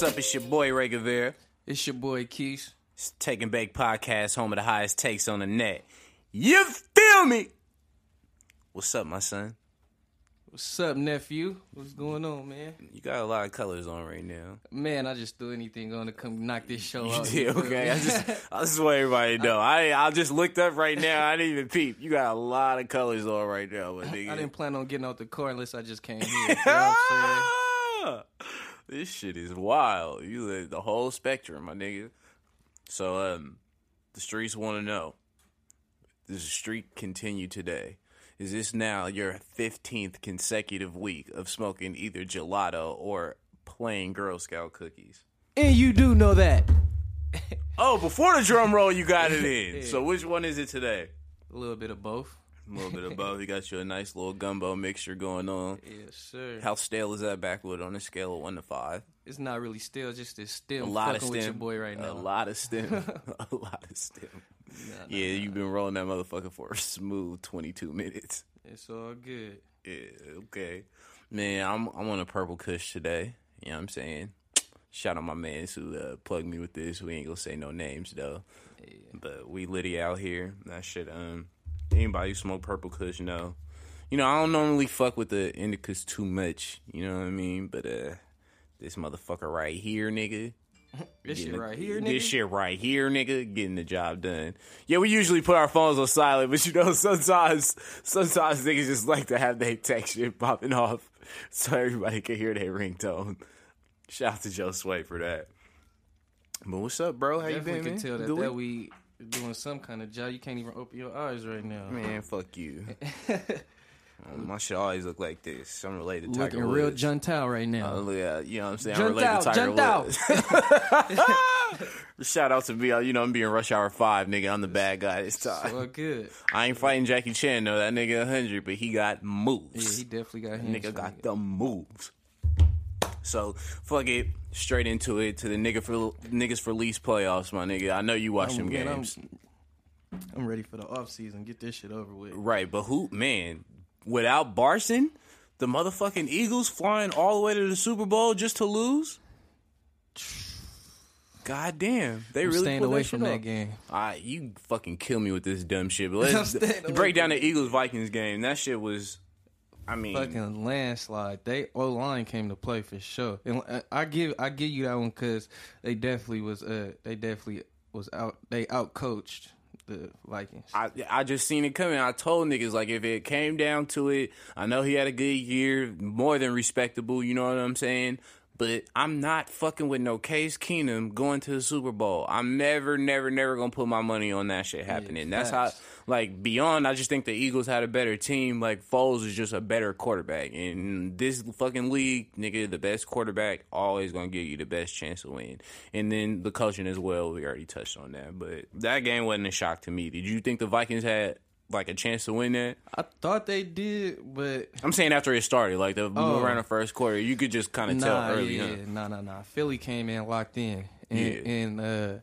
What's up? It's your boy Ray Guevara. It's your boy Keys. It's Take and Bake Podcast, home of the highest takes on the net. You feel me? What's up, my son? What's up, nephew? What's going on, man? You got a lot of colors on right now. Man, I just threw anything on to come knock this show You out. did, okay. I just, I just want everybody to know. I, I just looked up right now. I didn't even peep. You got a lot of colors on right now, but nigga. I didn't plan on getting out the car unless I just came here. You know what I'm saying? this shit is wild. You live the whole spectrum, my nigga. So, um, the streets want to know: Does the streak continue today? Is this now your fifteenth consecutive week of smoking either gelato or plain Girl Scout cookies? And you do know that. Oh, before the drum roll, you got it in. So, which one is it today? A little bit of both. A little bit above. You got you a nice little gumbo mixture going on. Yes, sir. How stale is that backwood on a scale of one to five? It's not really stale, just this still A lot of stem. with your boy right now. A lot of stem. a lot of stem. yeah, you've been rolling that motherfucker for a smooth 22 minutes. It's all good. Yeah, okay. Man, I'm I'm on a purple kush today. You know what I'm saying? Shout out my man who uh, plugged me with this. We ain't gonna say no names though. Yeah. But we litty out here. That shit, um anybody who smoke purple kush know. You know, I don't normally fuck with the indicas too much, you know what I mean? But uh this motherfucker right here, nigga. This shit the- right here, nigga. This shit right here, nigga, getting the job done. Yeah, we usually put our phones on silent, but you know, sometimes, sometimes niggas just like to have their text shit popping off so everybody can hear their ringtone. Shout out to Joe Sway for that. But what's up, bro? How Definitely you been, can man? tell that, that we doing some kind of job. You can't even open your eyes right now. Man, fuck you. Oh, my shit always look like this. I'm related to Tiger Looking real Woods. juntal right now. Oh, yeah, you know what I'm saying? I'm related to Tiger. Woods. Shout out to me. Uh, you know, I'm being Rush Hour 5, nigga. I'm the bad guy this time. All good. I ain't fighting Jackie Chan, though. That nigga 100, but he got moves. Yeah, he definitely got him. nigga got the moves. So, fuck it. Straight into it to the nigga for niggas for least playoffs, my nigga. I know you watch them man, I'm- games. I'm ready for the off season. Get this shit over with. Right, but who, man, without Carson, the motherfucking Eagles flying all the way to the Super Bowl just to lose? God damn. They I'm really staying away that from shit that off. game. Ah, you fucking kill me with this dumb shit. But I'm let's break down the Eagles Vikings game. That shit was, I mean, Fucking landslide. They O line came to play for sure, and uh, I give I give you that one because they definitely was uh they definitely was out they out coached the Vikings. I I just seen it coming. I told niggas like if it came down to it, I know he had a good year, more than respectable. You know what I'm saying? But I'm not fucking with no Case Keenum going to the Super Bowl. I'm never, never, never gonna put my money on that shit happening. That's how. Like, beyond. I just think the Eagles had a better team. Like Foles is just a better quarterback. and this fucking league, nigga, the best quarterback always gonna give you the best chance to win. And then the coaching as well. We already touched on that. But that game wasn't a shock to me. Did you think the Vikings had like a chance to win that? I thought they did, but I'm saying after it started, like the Oh. around the first quarter, you could just kind of tell early. yeah, huh? nah, nah, nah. Philly came in locked in, and Yeah. and uh,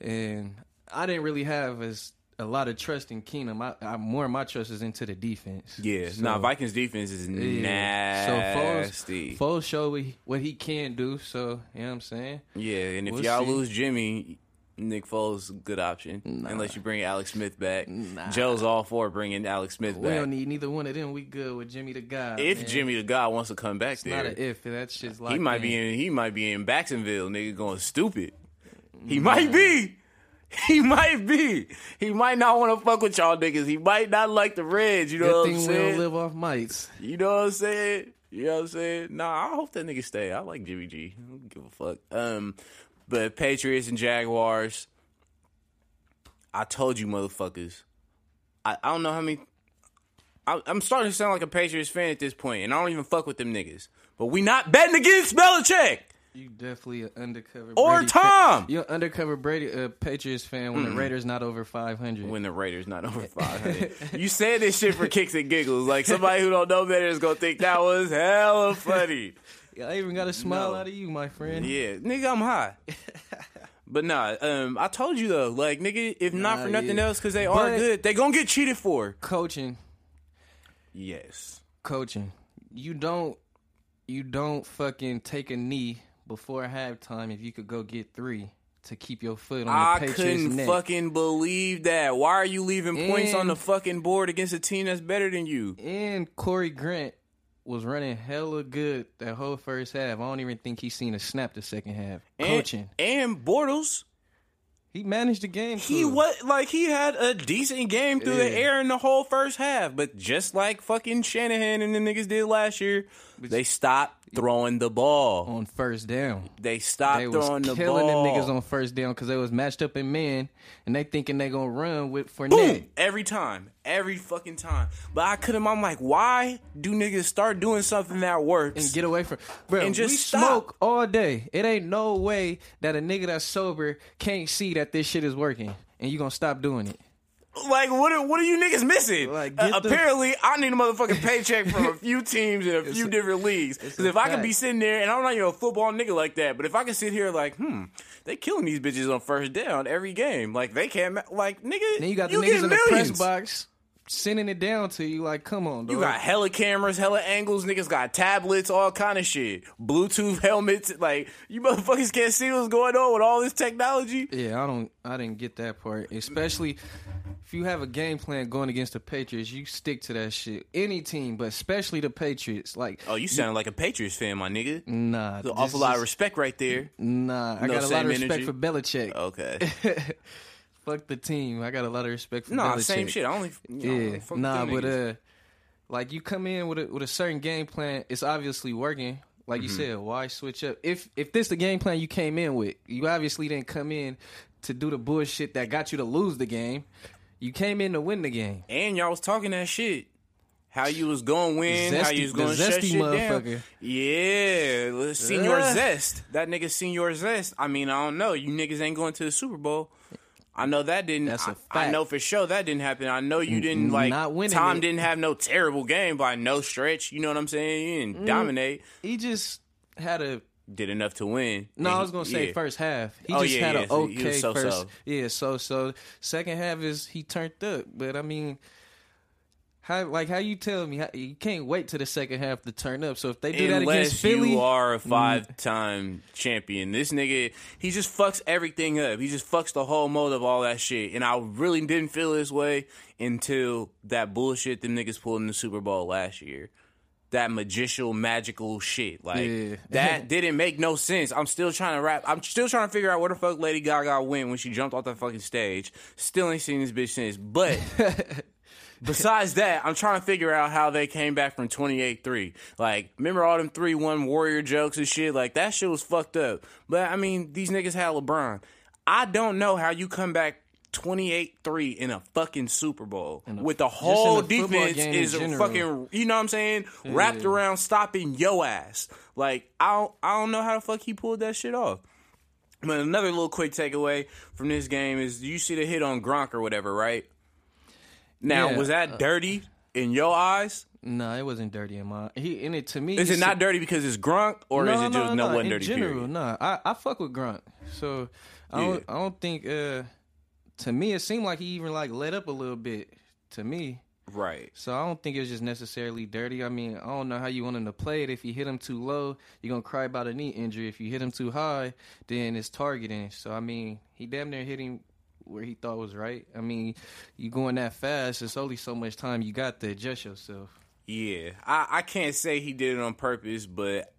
and I didn't really have as a lot of trust in Keenum. I, I more of my trust is into the defense. Yeah, So- nah, Vikings defense is Yeah. So nasty. Foles, Foles showed what he, what he can do. So you know what I'm saying. yeah, and if We'll y'all see. lose Jimmy, Nick Foles, good option. Nah. Unless you bring Alex Smith back. Nah. Joe's all for bringing Alex Smith We back. We don't need neither one of them. We good with Jimmy the guy. if man. Jimmy the guy wants to come back it's not an if. That shit's like he might be in. He might be in Baxonville, nigga, going stupid. He might be. He might be. He might not want to fuck with y'all niggas. He might not like the Reds. You know Good what I'm saying? don't live off mites. You know what I'm saying? You know what I'm saying? Nah, I hope that nigga stay. I like Jimmy G. I don't give a fuck. Um, but Patriots and Jaguars. I told you, motherfuckers. I, I don't know how many. I, I'm starting to sound like a Patriots fan at this point, and I don't even fuck with them niggas. But we not betting against Belichick You definitely an undercover or Brady fan. Tom You're an undercover Brady uh, Patriots fan when the Raiders not over 500. when the Raiders not over 500. you said this shit for kicks and giggles. Like somebody who don't know better is gonna think that was hella funny. Yeah, I even got a smile No. out of you, my friend. Yeah, nigga, I'm high. but nah, um, I told you though, like nigga, if not for nothing yeah. else, because they are But- good, they gonna get cheated for. Coaching, Yes. coaching. You don't, you don't fucking take a knee before halftime if you could go get three to keep your foot on the I Patriots' couldn't neck. fucking believe that. Why are you leaving points on the fucking board against a team that's better than you? And Corey Grant was running hella good that whole first half. I don't even think he seen a snap the second half. And, Coaching. and Bortles, He managed the game. he too. what like he had a decent game through the air in the whole first half, but just like fucking Shanahan and the niggas did last year, they stopped throwing the ball. on first down. They stopped They throwing the killing ball. them niggas on first down because they was matched up in men, and they thinking they gonna run with Fournette. Boom! Every time. Every fucking time. But I couldn't I'm like, why do niggas start doing something that works? and get away from bro. And just we stop. smoke all day. It ain't no way that a nigga that's sober can't see that this shit is working, and you gonna stop doing it. Like what? Are, what are you niggas missing? Like, Uh, the- apparently, I need a motherfucking paycheck from a few teams in a few different leagues. Because a if I can be sitting there, and I'm not even a football nigga like that, but if I can sit here like, hmm, they killing these bitches on first down every game. Like they can't, ma- like nigga. Then you got the get niggas in the press box sending it down to you. Like, come on, dog. You got hella cameras, hella angles. Niggas got tablets, all kind of shit. Bluetooth helmets. Like you motherfuckers can't see what's going on with all this technology. Yeah, I don't. I didn't get that part. Especially if you have a game plan going against the Patriots, you stick to that shit. Any team, but especially the Patriots. Like, Oh, you sound like a Patriots fan, my nigga. nah, There's an awful lot of respect right there. Nah, I got a lot of respect energy? for Belichick. Okay. Fuck the team. I got a lot of respect for Nah, Belichick. same shit. I only you know, Yeah, nah, but niggas. uh, like you come in with a with a certain game plan, it's obviously working. Like Mm-hmm. you said, why switch up? If if this the game plan you came in with, you obviously didn't come in to do the bullshit that got you to lose the game. You came in to win the game. and y'all was talking that shit. How you was going to win, how you was going to shut zesty shit motherfucker. down. Yeah, Senior. Zest. That nigga Senior Zest. I mean, I don't know. You niggas ain't going to the Super Bowl. I know that didn't. That's a I- I, fact. know for sure that didn't happen. I know you didn't like. not winning Tom it. didn't have no terrible game by no stretch. You know what I'm saying? You Mm. didn't dominate. He just had a Did enough to win. no. I was gonna say yeah. first half. He Oh, just yeah, had yeah, an so okay so-so. first. Yeah, so so. Second half is he turned up, but I mean, how like how you tell me how, you can't wait to the second half to turn up. So if they do that Unless against Philly, you are a mm. five-time champion, this nigga he just fucks everything up. He just fucks the whole mode of all that shit. And I really didn't feel this way until that bullshit them niggas pulled in the Super Bowl last year. That magicial, magical shit, like Yeah. that didn't make no sense. I'm still trying to rap. I'm still trying to figure out where the fuck Lady Gaga went when she jumped off the fucking stage. Still ain't seen this bitch since. But Besides that, I'm trying to figure out how they came back from 28-3. Like, remember all them 3-1 Warrior jokes and shit? Like, that shit was fucked up. But, I mean, these niggas had LeBron. I don't know how you come back 28-3 in a fucking Super Bowl with the whole the defense is fucking, you know what I'm saying? Wrapped around stopping yo ass. Like, I don't, I don't know how the fuck he pulled that shit off. But another little quick takeaway from this game is you see the hit on Gronk or whatever, right? Now, Yeah, was uh, that dirty in your eyes? no, it wasn't dirty in my. He in it to me. Is it not dirty because it's Gronk, or no, is it just no, no, one in dirty general, period? No, I I fuck with Gronk. So I Yeah. don't I don't think. uh To me, it seemed like he even like let up a little bit. To me, Right. So I don't think it was just necessarily dirty. I mean, I don't know how you want him to play it. If you hit him too low, you're gonna cry about a knee injury. If you hit him too high, then it's targeting. So I mean, he damn near hit him where he thought was right. I mean, you going that fast, it's only so much time you got to adjust yourself. Yeah, I, I can't say he did it on purpose, but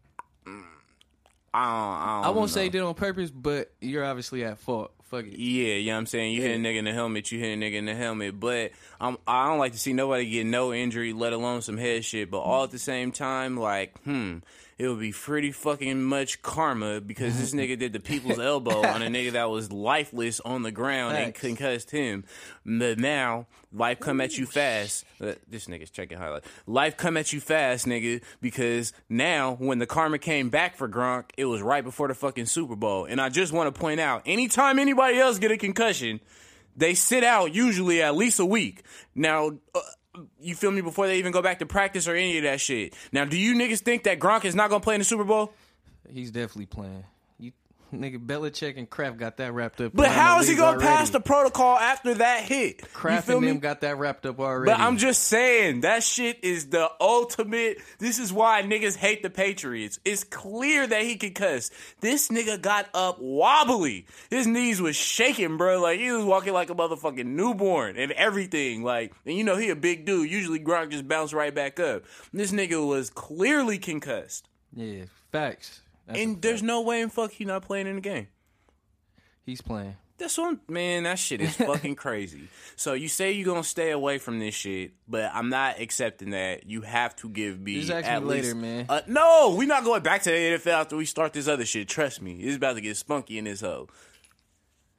mm, I don't. I, don't I won't know. say he did it on purpose, but you're obviously at fault. Fuck it. Yeah, you know what I'm saying? You hit a nigga in the helmet, you hit a nigga in the helmet. But I'm, I don't like to see nobody get no injury, let alone some head shit. But all at the same time, like, hmm, it would be pretty fucking much karma because this nigga did the people's elbow on a nigga that was lifeless on the ground and Facts. concussed him. But now, life come at you fast. Uh, This nigga's checking highlight. Life come at you fast, nigga, because now when the karma came back for Gronk, it was right before the fucking Super Bowl. And I just want to point out, anytime anybody else get a concussion, they sit out usually at least a week. Now, uh, you feel me? Before they even go back to practice or any of that shit. Now, do you niggas think that Gronk is not gonna play in the Super Bowl? He's definitely playing. Nigga, Belichick and Kraft got that wrapped up. But how is he gonna pass the protocol after that hit? Kraft and me? them got that wrapped up already. But I'm just saying that shit is the ultimate. This is why niggas hate the Patriots. It's clear that he can cuss. This nigga got up wobbly. His knees was shaking, bro. Like he was walking like a motherfucking newborn and everything. Like, and you know he a big dude. Usually Gronk just bounce right back up. This nigga was clearly concussed, yeah, facts. That's and there's no way in fuck he not playing in the game. he's playing. That's I'm, man. That shit is fucking crazy. So you say you're gonna stay away from this shit, but I'm not accepting that. You have to give me Just ask at me later, man. Uh, no, we're not going back to the NFL after we start this other shit. Trust me, it's about to get spunky in this hoe.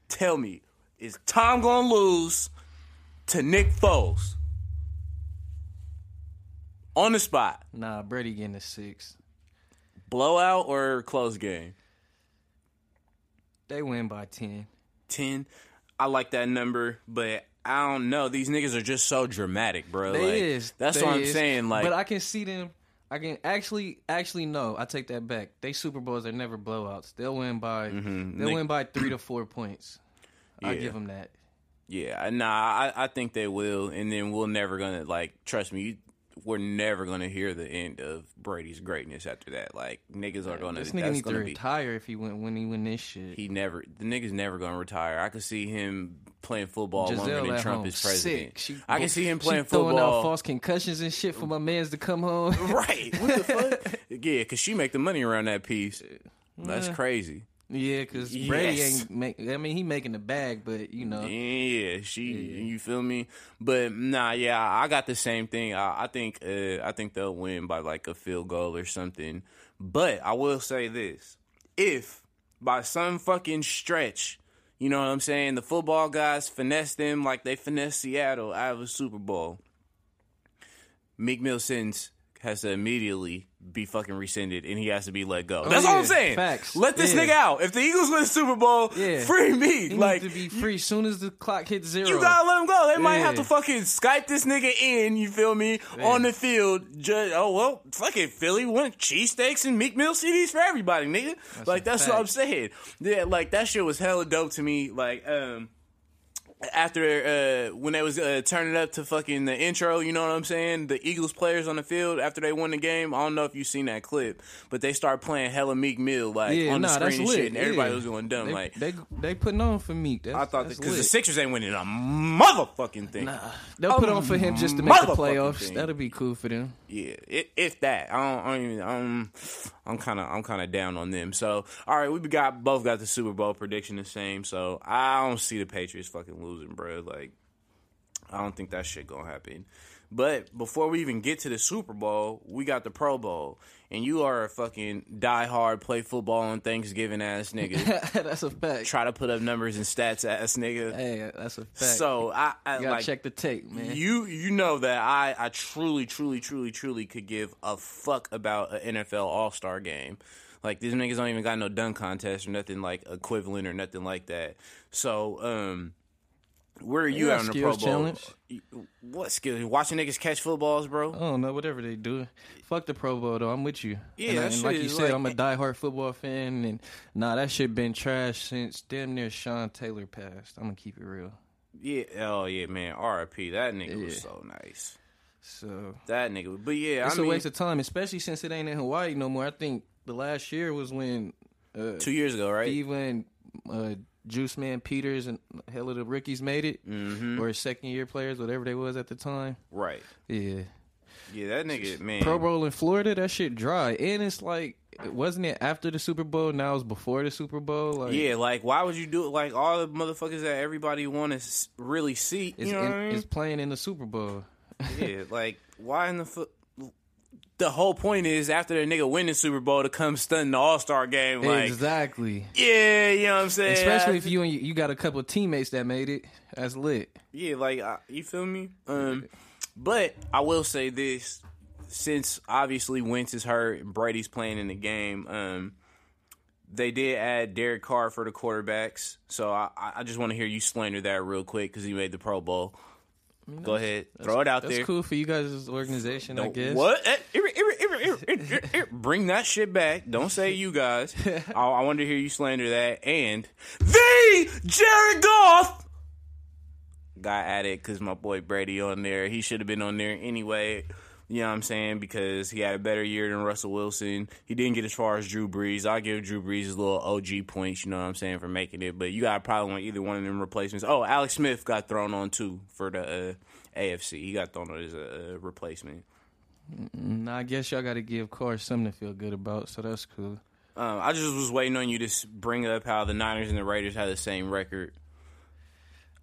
Tell me, is Tom gonna lose to Nick Foles on the spot? Nah, Brady getting a six. Blowout or close game? They win by ten. 10. I like that number, but I don't know. These niggas are just so dramatic, bro. They like, is. That's They what I'm is. saying. Like, but I can see them. I can actually, actually no. I take that back. They Super Bowls are never blowouts. They'll win by. Mm-hmm. They'll Nick- win by three to four points. I Yeah. give them that. yeah, nah, I, I think they will, and then we're never gonna like. Trust me, you, we're never gonna hear the end of Brady's greatness after that. Like, niggas are gonna. This nigga needs to be. retire if he win when he win this shit. He never. The nigga's never gonna retire. I could see him playing football longer than Trump home, is president. She, I can see him playing she throwing football. out false concussions and shit for my man's to come home. Right? What the fuck? Yeah, because she make the money around that piece. That's crazy. Yeah, because Brady ain't make. I mean, he making the bag, but you know, Yeah, she. You feel me? But nah, yeah, I got the same thing. I, I think. Uh, I think they'll win by like a field goal or something. But I will say this: if by some fucking stretch, you know what I'm saying, the football guys finesse them like they finesse Seattle out of a Super Bowl, Meek Mill sentence has to immediately be fucking rescinded and he has to be let go. That's all I'm saying. facts. Let this Yeah. nigga out. If the Eagles win the Super Bowl, Yeah. free me. he like needs to be free soon as the clock hits zero. you gotta let him go. They might have to fucking Skype this nigga in, you feel me, on the field. Just, oh, well, fuck it. Philly went cheesesteaks and Meek Mill CDs for everybody, nigga. like, a that's what I'm saying. Yeah, like, that shit was hella dope to me. Like, um, after uh when they was uh, turning up to fucking the intro, you know what I'm saying? The Eagles players on the field after they won the game. I don't know if you've seen that clip, but they start playing hella Meek Mill like yeah, on the nah, screen and shit, and everybody yeah. was going dumb. They, like they they putting on for Meek. That's, I thought because the. Sixers ain't winning a motherfucking thing. They'll put on for him just to make the playoffs. thing. That'll be cool for them. Yeah, if, if that, I don't, I don't even, I'm, I'm kind of, I'm kind of down on them. So, all right, we got both got the Super Bowl prediction the same. So, I don't see the Patriots fucking losing, bro. Like, I don't think that shit gonna happen. But before we even get to the Super Bowl, we got the Pro Bowl, and you are a fucking diehard play football on Thanksgiving ass nigga. that's a fact. Try to put up numbers and stats ass nigga. Hey, that's a fact. So I, I you gotta like check the tape, man. you you know that I I truly truly truly truly could give a fuck about an NFL All Star game. Like these niggas don't even got no dunk contest or nothing like equivalent or nothing like that. So um, where are you at on the Pro Bowl? challenge. What skills? Watching niggas catch footballs, bro. I don't know, whatever they do. Fuck the Pro Bowl though. I'm with you. Yeah, and, I- and like you said, like- I'm a diehard football fan, and nah, that shit been trash since damn near Sean Taylor passed. I'm gonna keep it real. Yeah, oh yeah, man. R.I.P. That nigga was so nice. So That nigga, but yeah, it's I a mean, waste of time, especially since it ain't in Hawaii no more. I think the last year was when uh, two years ago, right? even uh, Juice Man Peters and hell of the rookies made it, Mm-hmm. or second year players, whatever they was at the time. Right. Yeah, Yeah, that nigga, man. Pro Bowl in Florida, that shit dry, and it's like, wasn't it after the Super Bowl? Now it's before the Super Bowl. Like, Yeah, like why would you do it? Like all the motherfuckers that everybody want to really see. You know in- I mean? it's playing in the Super Bowl. yeah, like why in the fu- The whole point is after the nigga win the Super Bowl to come stun the All Star game. Like, exactly. yeah, you know what I'm saying. Especially if you and you, you got a couple of teammates that made it. That's lit. Yeah, like I, you feel me? Um, but I will say this: since obviously Wentz is hurt and Brady's playing in the game, um, they did add Derek Carr for the quarterbacks. So I, I I just want to hear you slander that real quick because he made the Pro Bowl. Go ahead, throw it out That's there. cool for you guys' organization, I Don't- guess. What? Eh, Bring that shit back. Don't say you guys. I, I want to hear you slander that. And the Jared Goff got at it because my boy Brady on there. He should have been on there anyway. You know what I'm saying? Because he had a better year than Russell Wilson. He didn't get as far as Drew Brees. I give Drew Brees his little OG points, you know what I'm saying, for making it. But you got a problem with either one of them replacements. Oh, Alex Smith got thrown on too for the uh, AFC. He got thrown on as a, replacement. Mm, I guess y'all got to give Carr something to feel good about, so that's cool. Um, I just was waiting on you to bring up how the Niners and the Raiders had the same record.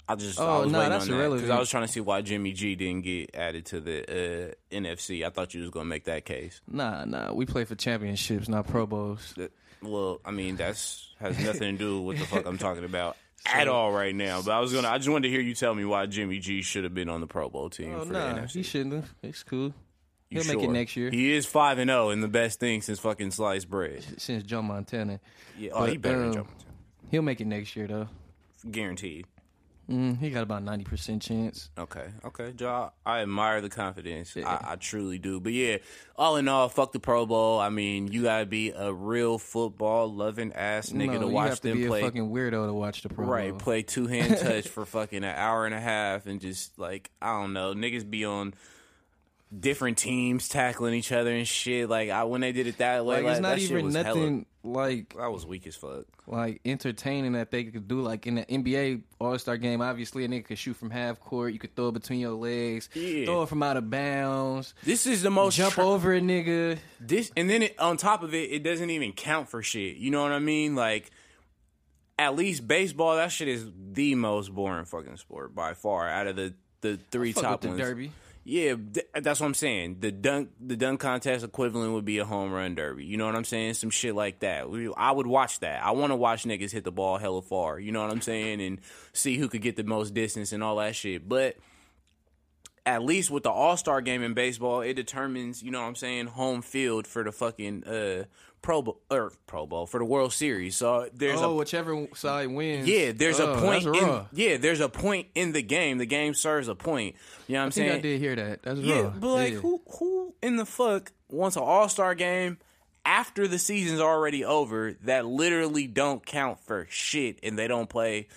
I just I Oh, was nah, waiting that's on that because I was trying to see why Jimmy G didn't get added to the uh, NFC. I thought you was gonna make that case. Nah, nah, we play for championships, not Pro Bowls. That- Well, I mean that's has nothing to do with what the fuck I'm talking about at all right now. But I was gonna, I just wanted to hear you tell me why Jimmy G should have been on the Pro Bowl team Oh, for nah, the NFC. he shouldn't have. It's cool. You he'll make it next year. He is five and zero, and the best thing since fucking sliced bread. Since Joe Montana, Yeah, oh, he But, better than um, Joe Montana. he'll make it next year though. guaranteed. Mm, he got about ninety percent chance. Okay, okay, Joe. I admire the confidence. Yeah. I, I truly do. But yeah, all in all, fuck the Pro Bowl. I mean, you gotta be a real football loving ass nigga no, to you watch to them be play. a fucking weirdo to watch the Pro right, Bowl. Right, play two hand touch for fucking an hour and a half, and just like I don't know, niggas be on different teams tackling each other and shit. Like I when they did it that way, Like like, it's not even was hella- nothing like that was weak as fuck. like entertaining that they could do. Like in the NBA All Star game, obviously a nigga could shoot from half court. You could throw it between your legs, Yeah. throw it from out of bounds, This is the most jump over a nigga. this and then it, on top of it it doesn't even count for shit you know what i mean like at least baseball that shit is the most boring fucking sport by far out of the the three top with the ones derby. Yeah th- that's what i'm saying. The dunk the dunk contest equivalent would be a home run derby. You know what i'm saying? Some shit like that. We, i would watch that. I want to watch niggas hit the ball hella far. You know what i'm saying? And see who could get the most distance and all that shit. But at least with the All Star game in baseball, it determines, you know what I'm saying, home field for the fucking uh Pro or Pro Bowl for the World Series. So there's oh, a whichever side wins. yeah, there's Oh, a point in yeah, there's a point in the game. The game serves a point. You know what I'm I saying? I did hear that. That's Yeah, raw. but like Yeah. who who in the fuck wants an All Star game after the season's already over that literally don't count for shit and they don't play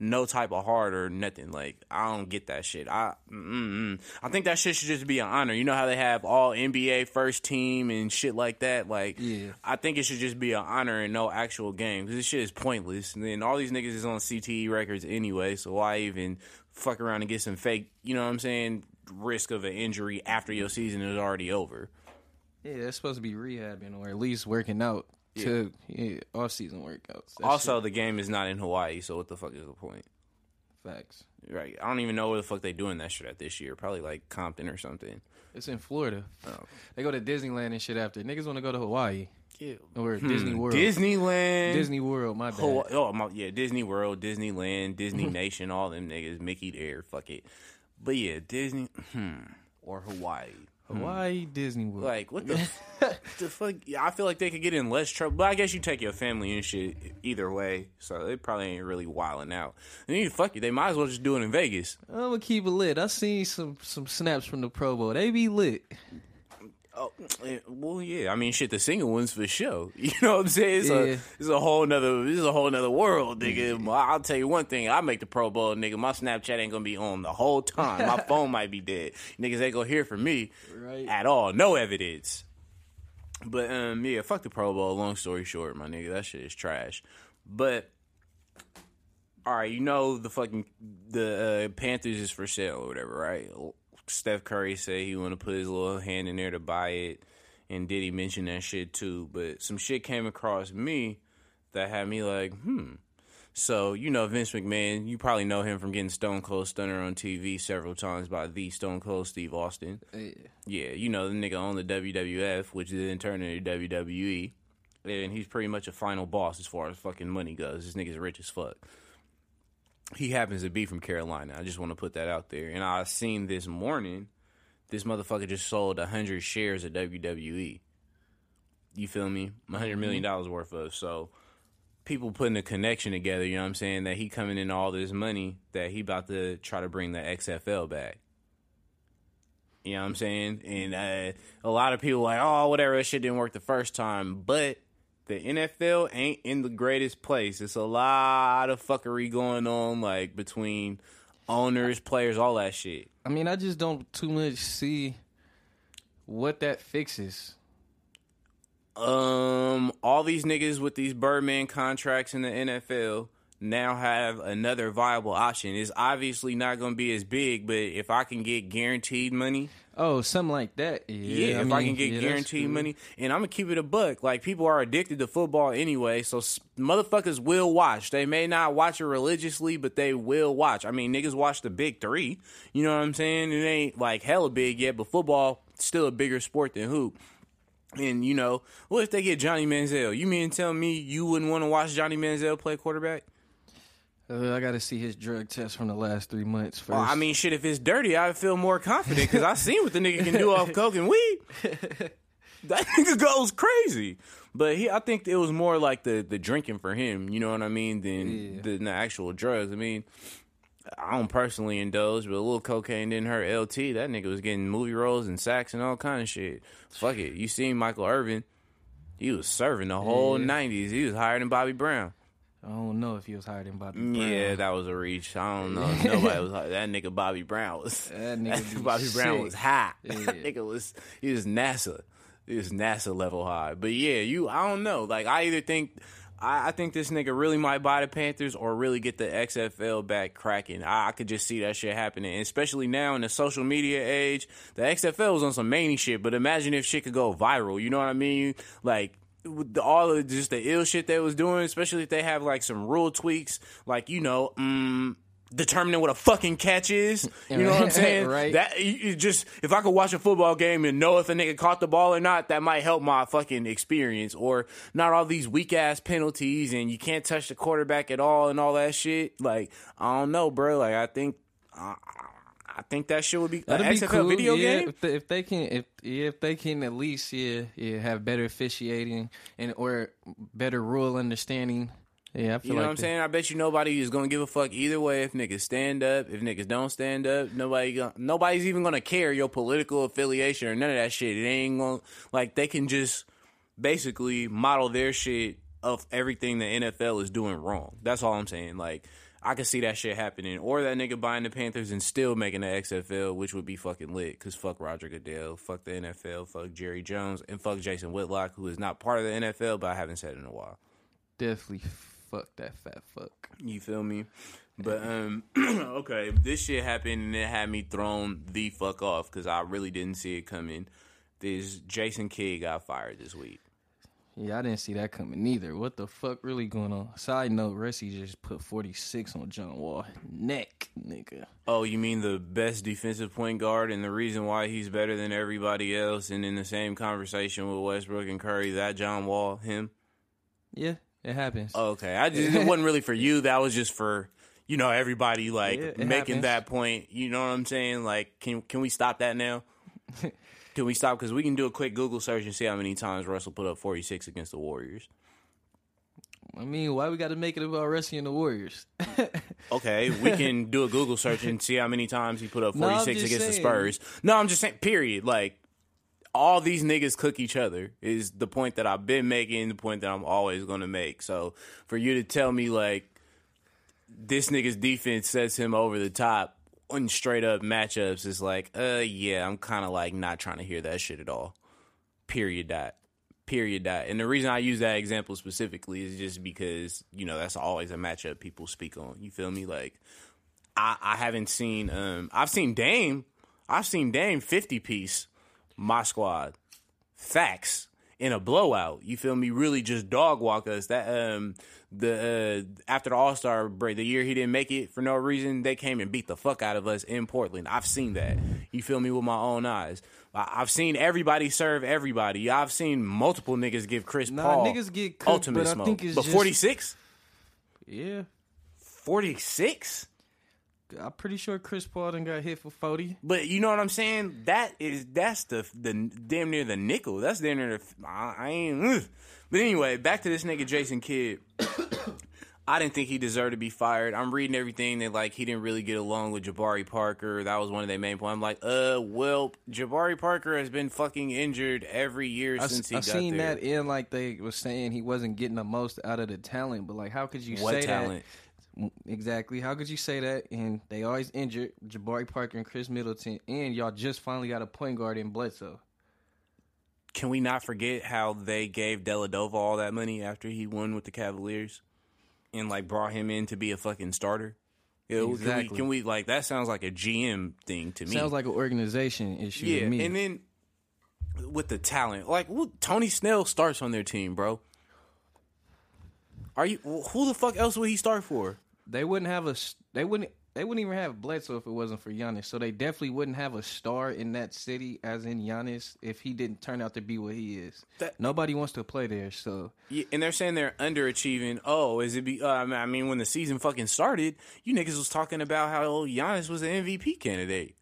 no type of hard or nothing. Like I don't get that shit. I mm-mm. I think that shit should just be an honor. You know how they have all NBA first team and shit like that. Like Yeah. I think it should just be an honor and no actual game because this shit is pointless. And then all these niggas is on CTE records anyway, so why even fuck around and get some fake? You know what I'm saying? Risk of an injury after your season is already over. Yeah, that's supposed to be rehabbing or at least working out to yeah, off season workouts. That also, the game is not in Hawaii, so what the fuck is the point? shit- facts. Right? I don't even know where the fuck they doing that shit at this year. Probably like Compton or something. It's in Florida. Oh. They go to Disneyland and shit after. Niggas want to go to Hawaii Yeah. or Disney World. Hmm. Disneyland. Disney World, my bad. Hawaii, oh my, yeah, Disney World, Disneyland, Disney Nation, all them niggas, Mickey there, fuck it. But yeah, Disney, hmm, or Hawaii. Hmm. Hawaii, Disney World. Like what the the fuck? Yeah, I feel like they could get in less trouble. But I guess you take your family and shit either way, so they probably ain't really wilding out. And you fuck it, they might as well just do it in Vegas. I'm gonna keep it lit. I seen some some snaps from the Pro Bowl. They be lit. Oh, eh, well, yeah. I mean, shit, the single ones for sure. You know what I'm saying? It's a Yeah. it's a whole nother it's a whole nother world, nigga. I'll tell you one thing. I make the Pro Bowl, nigga. My Snapchat ain't gonna be on the whole time. My phone might be dead. Niggas ain't gonna hear from me Right. at all. No evidence. But um, yeah, fuck the Pro Bowl. Long story short, my nigga, that shit is trash. But all right, you know the fucking the uh, Panthers is for sale or whatever, right? Steph Curry said he want to put his little hand in there to buy it, and Diddy mentioned that shit too. But some shit came across me that had me like, hmm. So you know Vince McMahon, you probably know him from getting Stone Cold Stunner on TV several times by the Stone Cold Steve Austin. Yeah. Yeah, you know the nigga owned the WWF, which then turned into WWE, and he's pretty much a final boss as far as fucking money goes. This nigga's rich as fuck. He happens to be from Carolina. I just want to put that out there. And I seen this morning, this motherfucker just sold hundred shares of WWE. You feel me? hundred million dollars worth of. So people putting a connection together. You know what I'm saying? That he coming in all this money that he about to try to bring the XFL back. You know what I'm saying? And uh, a lot of people like, oh, whatever, that shit didn't work the first time. But the NFL ain't in the greatest place. It's a lot of fuckery going on, like between owners, players, all that shit. I mean, I just don't too much see what that fixes. Um, all these niggas with these Birdman contracts in the NFL now have another viable option. It's obviously not going to be as big, but if I can get guaranteed money, Oh, something like that. Yeah, yeah, if I mean, can get yeah, guaranteed money, and I'm gonna keep it a buck. Like people are addicted to football anyway, so s- motherfuckers will watch. They may not watch it religiously, but they will watch. I mean, niggas watch the big three. You know what I'm saying? It ain't like hella big yet, but football still a bigger sport than hoop. And you know, what if they get Johnny Manziel? You mean tell me you wouldn't want to watch Johnny Manziel play quarterback? Uh, I got to see his drug test from the last three months first. Well, I mean, shit, if it's dirty, I feel more confident because I've seen what the nigga can do off coke and weed. That nigga goes crazy. But he, I think it was more like the the drinking for him. You know what I mean? Than Yeah. than the actual drugs. I mean, I don't personally indulge, but a little cocaine didn't hurt LT. That nigga was getting movie roles and sacks and all kind of shit. Fuck it. You seen Michael Irvin? He was serving the whole Yeah. '90s. He was higher than Bobby Brown. I don't know if he was higher than Bobby Mm, Yeah, that was a reach. I don't know. if Nobody was high. that nigga. Bobby Brown was. That nigga be Bobby Brown was high. Yeah. That nigga was. He was NASA. He was NASA level high. But yeah, you. I don't know. Like I either think. I, I think this nigga really might buy the Panthers or really get the XFL back cracking. I, I could just see that shit happening, and especially now in the social media age. The XFL was on some many shit, but imagine if shit could go viral. You know what I mean? Like with the, all of just the ill shit they was doing, especially if they have like some rule tweaks, like you know, um, determining what a fucking catch is. You know what I'm saying? Right. That you, you just if I could watch a football game and know if a nigga caught the ball or not, that might help my fucking experience. Or not all these weak ass penalties and you can't touch the quarterback at all and all that shit. Like I don't know, bro. Like I think. I I think that shit would be That'd an be XFL cool. video yeah, game. If they, if they can, if yeah, if they can at least yeah, yeah, have better officiating and or better rule understanding. Yeah, I feel You know like what I'm saying? I bet you nobody is gonna give a fuck either way if niggas stand up, if niggas don't stand up. Nobody, gonna, nobody's even gonna care your political affiliation or none of that shit. It ain't gonna like they can just basically model their shit of everything the NFL is doing wrong. That's all I'm saying. Like I could see that shit happening, or that nigga buying the Panthers and still making the XFL, which would be fucking lit. Cause fuck Roger Goodell, fuck the NFL, fuck Jerry Jones, and fuck Jason Whitlock, who is not part of the NFL, but I haven't said it in a while. definitely fuck that fat fuck. You feel me? But um, okay, this shit happened and it had me thrown the fuck off because I really didn't see it coming. This Jason Kidd got fired this week. Yeah, I didn't see that coming neither. What the fuck really going on? Side note, Ressi just put 46 on John Wall. Neck, nigga. Oh, you mean the best defensive point guard and the reason why he's better than everybody else and in the same conversation with Westbrook and Curry, that John Wall, him? Yeah, it happens. Oh, okay, I just it wasn't really for you. That was just for you know everybody like Yeah, making happens. that point. You know what I'm saying? Like, can can we stop that now? can we stop? Because we can do a quick Google search and see how many times Russell put up 46 against the Warriors. I mean, why we got to make it about Ressi and the Warriors? Okay, we can do a Google search and see how many times he put up 46 just against the. Spurs. No, I'm just saying. Period. Like. All these niggas cook each other is the point that I've been making, the point that I'm always going to make. So for you to tell me like this nigga's defense sets him over the top on straight up matchups is like, uh, yeah, I'm kind of like not trying to hear that shit at all. Period. Dot. Period. Dot. And the reason I use that example specifically is just because you know that's always a matchup people speak on. You feel me? Like, I I haven't seen um I've seen Dame, I've seen Dame fifty piece my squad facts in a blowout. You feel me? Really just dog walk us. That um the uh, after the All Star break, the year he didn't make it for no reason, they came and beat the fuck out of us in Portland. I've seen that. You feel me with my own eyes. I- I've seen everybody serve everybody. I've seen multiple niggas give Chris Nah, Paul niggas get cooked, ultimate but I smoke. think it's but just- 46? Yeah. 46? I'm pretty sure Chris Paul done got hit for 40. But you know what I'm saying? That is that's the the damn near the nickel. That's damn near the I, I ain't. ugh. But anyway, back to this nigga Jason Kidd. I didn't think he deserved to be fired. I'm reading everything that like he didn't really get along with Jabari Parker. That was one of their main points. I'm like, uh, well, Jabari Parker has been fucking injured every year I, since he I got seen there. that in like they were saying he wasn't getting the most out of the talent, but like how could you what say talent? that? Exactly. How could you say that? And they always injured Jabari Parker and Khris Middleton, and y'all just finally got a point guard in Bledsoe. Can we not forget how they gave Deladova all that money after he won with the Cavaliers, and like brought him in to be a fucking starter? Yeah, can we- Exactly. Can we, like that sounds like a GM thing to me? Sounds like an organization issue yeah, to me. and then with the talent, like who- Tony Snell starts on their team, bro. Are you who the fuck else would he start for? They wouldn't have a. they wouldn't they wouldn't even have Bledsoe if it wasn't for Giannis. So they definitely wouldn't have a star in that city as in Giannis if he didn't turn out to be what he is. That- Nobody wants to play there, so Yeah, and they're saying they're underachieving. Oh, is it? Be, uh, I mean- I mean, when the season fucking started, you niggas was talking about how Giannis was an MVP candidate.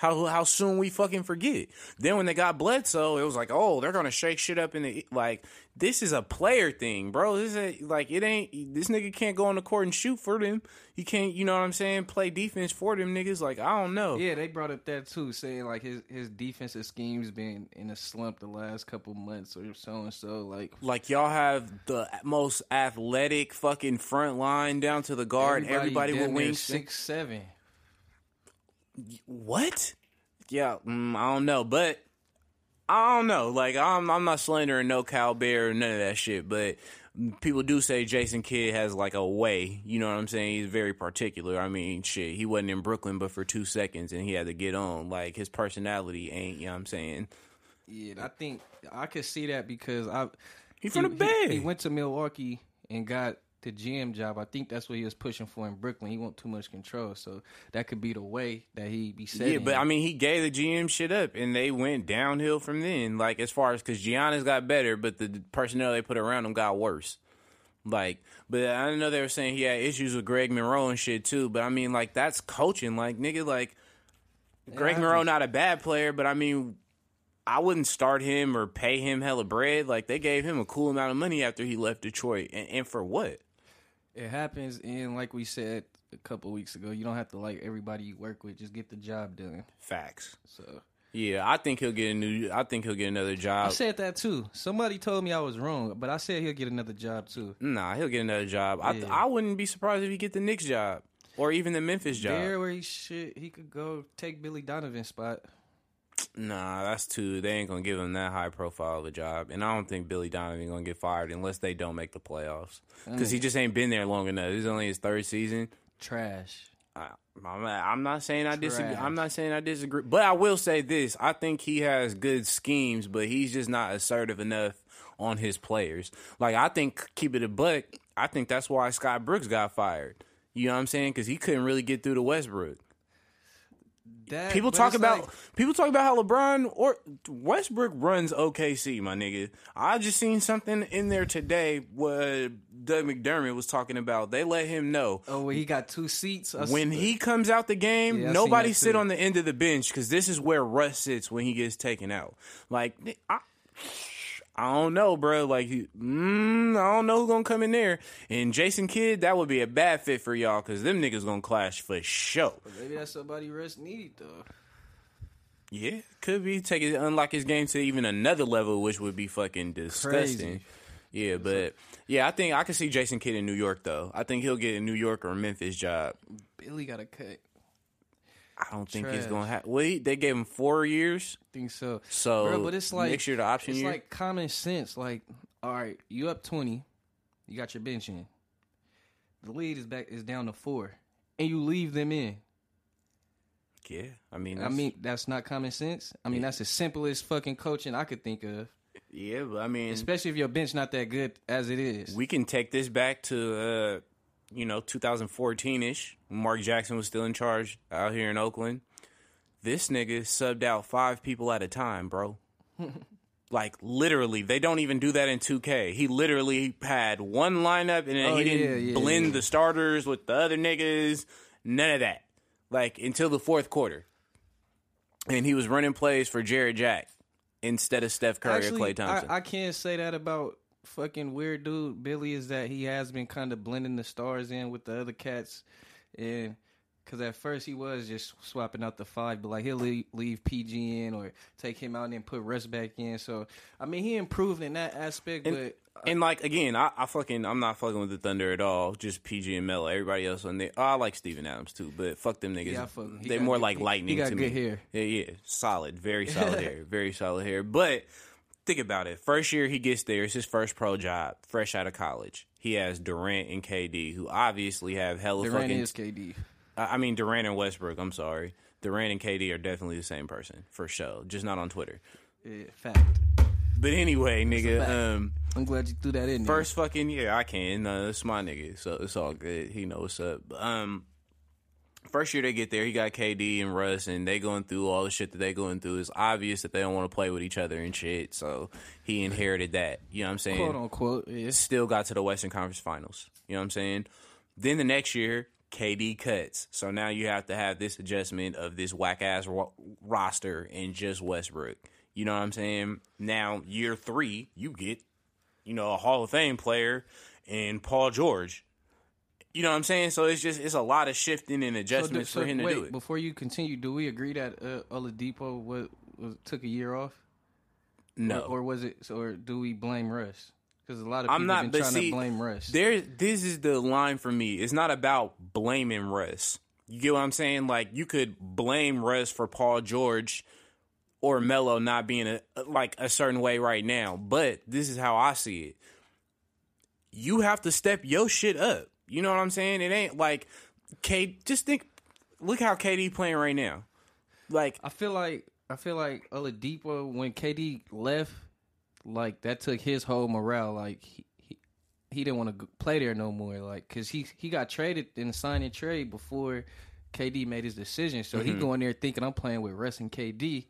How how soon we fucking forget? Then when they got Bledsoe, it was like, oh, they're gonna shake shit up in the like. This is a player thing, bro. This is like it ain't. This nigga can't go on the court and shoot for them. He can't. You know what I'm saying? Play defense for them niggas. Like I don't know. Yeah, they brought up that too, saying like his his defensive scheme's been in a slump the last couple months or so and so. Like Like y'all have the most athletic fucking front line down to the guard. Everybody, with near wings. six seven. What? Yeah, mm, I don't know, but I don't know. Like I'm, I'm not slandering no cow Bear or none of that shit. But people do say Jason Kidd has like a way. You know what I'm saying? He's very particular. I mean, shit, he wasn't in Brooklyn but for two seconds, and he had to get on. Like his personality ain't. You know what I'm saying? Yeah, I think I could see that because I He from the Bay. He, went to Milwaukee and got the GM job. I think that's what he was pushing for in Brooklyn. He want too much control, so that could be the way that he be set. Yeah, but I mean, he gave the GM shit up, and they went downhill from then. Like as far as because Giannis got better, but the personnel they put around him got worse. Like, but I know they were saying he had issues with Greg Monroe and shit too. But I mean, like that's coaching. Like nigga, like Greg I Monroe not a bad player, but I mean. I wouldn't start him or pay him hella bread. Like they gave him a cool amount of money after he left Detroit, and, and for what? It happens. And like we said a couple weeks ago, you don't have to like everybody you work with. Just get the job done. Facts. So Yeah, I think he'll get a new. I think he'll get another job. I said that too. Somebody told me I was wrong, but I said he'll get another job too. Nah, he'll get another job. I Yeah. I wouldn't be surprised if he get the Knicks job or even the Memphis job. There where he should he could go take Billy Donovan's spot. Nah, that's too. They ain't gonna give him that high profile of a job, and I don't think Billy Donovan gonna get fired unless they don't make the playoffs mm. because he just ain't been there long enough. This is only his third season. Trash. I, I'm, I'm not saying I disagree. Trash. I'm not saying I disagree, but I will say this: I think he has good schemes, but he's just not assertive enough on his players. Like I think, keep it a buck. I think that's why Scott Brooks got fired. You know what I'm saying? Because he couldn't really get through to Westbrook. That, People talk about like- people talk about how LeBron or Westbrook runs OKC, my nigga. I just seen something in there today where Doug McDermott was talking about. They let him know oh, well, he got two seats. I when he comes out the game, Yeah, nobody sit on the end of the bench because this is where Russ sits when he gets taken out. Like I, I don't know, bro. Like mm, I don't know who's gonna come in there. And Jason Kidd, that would be a bad fit for y'all because them niggas gonna clash for sure. maybe that's somebody Russ need though. Yeah, could be take it unlock his game to even another level, which would be fucking disgusting. Crazy. Yeah, but yeah, I think I could see Jason Kidd in New York though. I think he'll get a New York or Memphis job. Billy got a cut. I don't think he's Trash. gonna have. Wait, they gave him four years, I think so. so Bro, but it's like next year the option It's year. like common sense. Like, all right, you up twenty, you got your bench in. The lead is back is down to four, and you leave them in. yeah, I mean, I mean, that's not common sense. I mean, that's the simplest fucking coaching I could think of. yeah, but I mean, Especially if your bench not that good as it is. we can take this back to uh, you know 2014 ish. Mark Jackson was still in charge out here in Oakland. This nigga subbed out five people at a time, bro. like literally, they don't even do that in 2K. He literally had one lineup and then Oh, he didn't yeah, yeah, blend yeah. the starters with the other niggas. None of that. Like until the fourth quarter, and he was running plays for Jarrett Jack instead of Steph Curry or Actually, Klay Thompson. I, I can't say that about fucking weird dude Billy is that he has been kind of blending the stars in with the other cats, and because at first he was just swapping out the five, but like he'll leave, leave PG in or take him out and then put Russ back in. So I mean he improved in that aspect, And- but uh, And like again, I, I fucking I'm not fucking with the Thunder at all. Just PG and Melo. Everybody else on there. Oh, I like Steven Adams too, but fuck them niggas. Yeah, fuck- They're more good- like lightning he got to good me. hair. Yeah, yeah, solid, very solid hair, very solid hair. But think about it. First year he gets there, it's his first pro job, fresh out of college. He has Durant and KD, who obviously have hella Durant fucking. is KD. I mean Durant and Westbrook. I'm sorry, Durant and KD are definitely the same person for sure. Just not on Twitter. Yeah, fact. But anyway, nigga. Um, I'm glad you threw that in. there. First fucking year, I can. No, it's my nigga, so it's all good. He knows what's up. Um, first year they get there, he got KD and Russ, and they going through all the shit that they going through. It's obvious that they don't want to play with each other and shit. So he inherited that. You know what I'm saying? quote unquote. Yeah. Still got to the Western Conference Finals. You know what I'm saying? Then the next year, KD cuts. So now you have to have this adjustment of this whack ass ro- roster and just Westbrook. You know what I'm saying? Now year three, you get you know, a Hall of Fame player and Paul George. You know what I'm saying? So it's just it's a lot of shifting and So do- adjustments so for him to wait, do it. Before you continue, do we agree that uh, Oladipo was, was took a year off? No, Or, or was it? Or do we blame Russ? Because a lot of people I'm not. been trying see, to blame Russ. there. This is the line for me. It's not about blaming Russ. You get what I'm saying? Like you could blame Russ for Paul George or Melo not being a like a certain way right now, but this is how I see it. You have to step your shit up. You know what I'm saying? It ain't like K. Just think. Look how KD playing right now. Like I feel like I feel like Oladipo when KD left, like that took his whole morale. Like he he, he didn't want to play there no more. Like because he he got traded in a and trade before KD made his decision. So Mm-hmm. he going there thinking I'm playing with Russ and KD.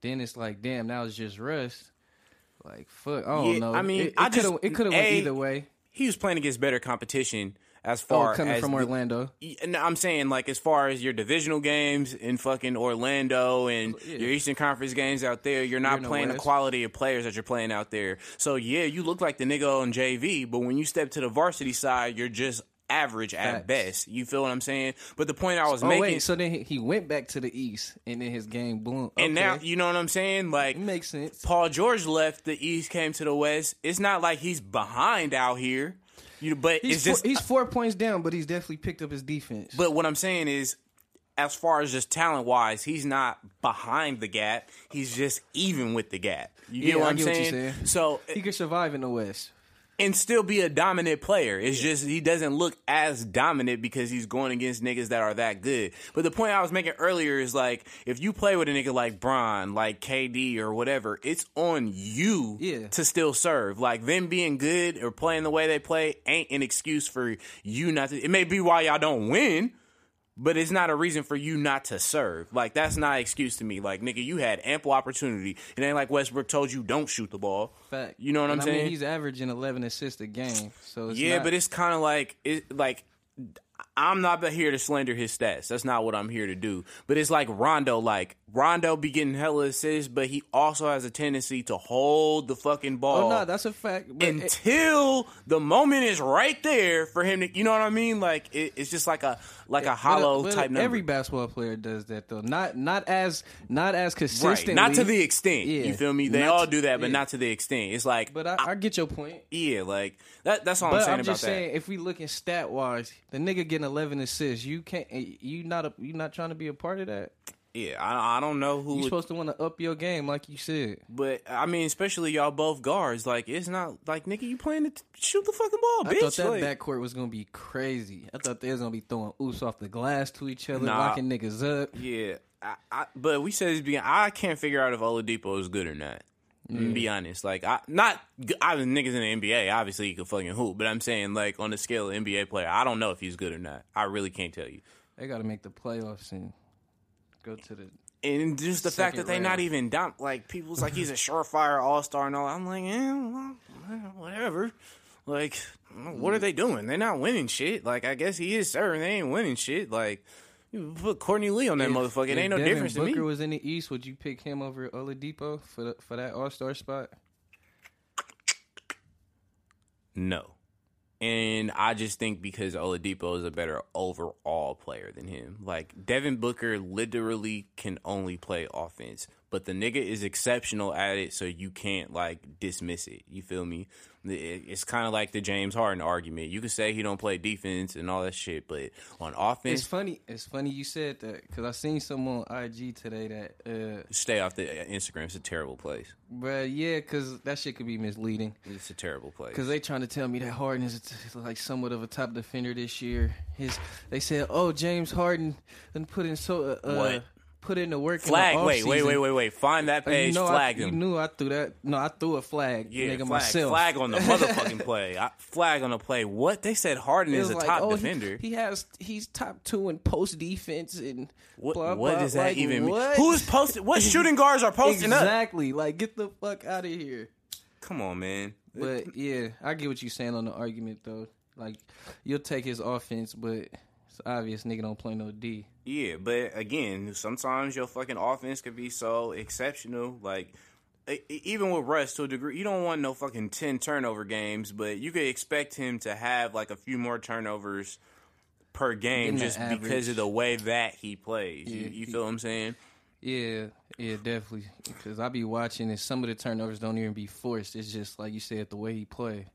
Then it's like damn, now it's just Russ. Like fuck, I don't Yeah, know. I mean, it, it I just- it could have went either way. he was playing against better competition as Oh, far coming as from the- Orlando. And I'm saying like as far as your divisional games in fucking Orlando and Yeah. your Eastern Conference games out there, you're not the playing the quality of players that you're playing out there. So yeah, you look like the nigga on JV, but when you step to the varsity side, you're just average at best. You feel what I'm saying? But the point I was Oh making, wait, so then he, went back to the East, and then his game blew. and now you know what I'm saying? Like it makes sense. Paul George left the East, came to the West. It's not like he's behind out here. You, but He's it's four, just he's four points down, but he's definitely picked up his defense. But what I'm saying is, as far as just talent wise, he's not behind the gap. He's just even with the gap. You get Yeah, what I I'm get what saying? you're saying. So he could survive in the West. And still be a dominant player. It's just he doesn't look as dominant because he's going against niggas that are that good. But the point I was making earlier is like if you play with a nigga like Bron, like KD or whatever, it's on you Yeah. to still serve. Like them being good or playing the way they play ain't an excuse for you not to. It may be why y'all don't win. But it's not a reason for you not to serve. Like that's not an excuse to me. Like nigga, you had ample opportunity. It ain't like Westbrook told you don't shoot the ball. Fact. You know what And I'm I saying? Mean, he's averaging 11 assists a game. So it's yeah, not- but it's kind of like it like I'm not here to slander his stats. That's not what I'm here to do. But it's like Rondo. Like Rondo be getting hella assists, but he also has a tendency to hold the fucking oh, ball oh no, that's a fact. But it- until the moment is right there for him to. You know what I mean? Like it, it's just like a like a hollow but type number. Every basketball player does that though. Not not as not as Right, not to the extent. Yeah. You feel me? They Not all do that, but yeah. not to the extent. It's like, But I, I get your point. yeah, like that. That's all I'm But saying I'm, about just that. saying, if we looking stat wise, the nigga getting 11 assists, you can't. Eh, you not a, you not trying to be a part of that. yeah, I, I don't know who You would supposed to want to up your game, like you said. But I mean, especially y'all both guards. Like it's not like nigga, you playing to t- shoot the fucking ball, I bitch. thought that Like, backcourt was gonna be crazy. I thought they was gonna be throwing oops off the glass to each other, Nah. locking niggas up. yeah, I, I, but we said this being. I can't figure out if Oladipo is good or not. To be honest, like I not I was niggas in the NBA. Obviously, you could fucking hoop, but I'm saying like on the scale of NBA player, I don't know if he's good or not. I really can't tell you. They got to make the playoffs and go to the. And just the fact that they not even dump like people's like he's a surefire all star and all. I'm like, eh, well, whatever. Like, what are they doing? They're not winning shit. Like, I guess he is serving. They ain't winning shit. Like, you put Courtney Lee on that motherfucker. It If ain't no Devin difference Booker to me. Booker was in the East, would you pick him over Oladipo for the, for that All Star spot? No. And I just think because Oladipo is a better overall player than him. Like Devin Booker literally can only play offense, but the nigga is exceptional at it, so you can't like dismiss it. You feel me? It's kind of like the James Harden argument. You could say he don't play defense and all that shit, but on offense, It's funny. It's funny you said that because I seen someone on IG today that, uh, stay off the Instagram. It's a terrible place. but yeah, because that shit could be misleading. It's a terrible place. Because they trying to tell me that Harden is like somewhat of a top defender this year. His they said, oh James Harden done put in so uh, What? Put in the work. flag. In the Wait, wait, wait, wait, wait. Find that Uh, you page. know, flag I, you knew I threw that. No, I threw a flag. Yeah, nigga, flag, myself. flag on the motherfucking play. I, flag on the play. What they said? Harden is a like, top oh, defender. He, has he's top two in post defense and what blah, what blah. does that Like, even what? mean? Who's posted? What shooting guards are posting up? exactly? Like get the fuck out of here. Come on, man. But yeah, I get what you're saying on the argument though. Like you'll take his offense, but it's obvious nigga don't play no D. Yeah, but again, sometimes your fucking offense could be so exceptional. Like, even with Russ to a degree, you don't want no fucking 10 turnover games, but you could expect him to have like a few more turnovers per game just because of the way that he plays. you, Yeah, you he- feel what I'm saying? Yeah, yeah, definitely. Because I be watching and some of the turnovers don't even be forced. It's just like you said, the way he play.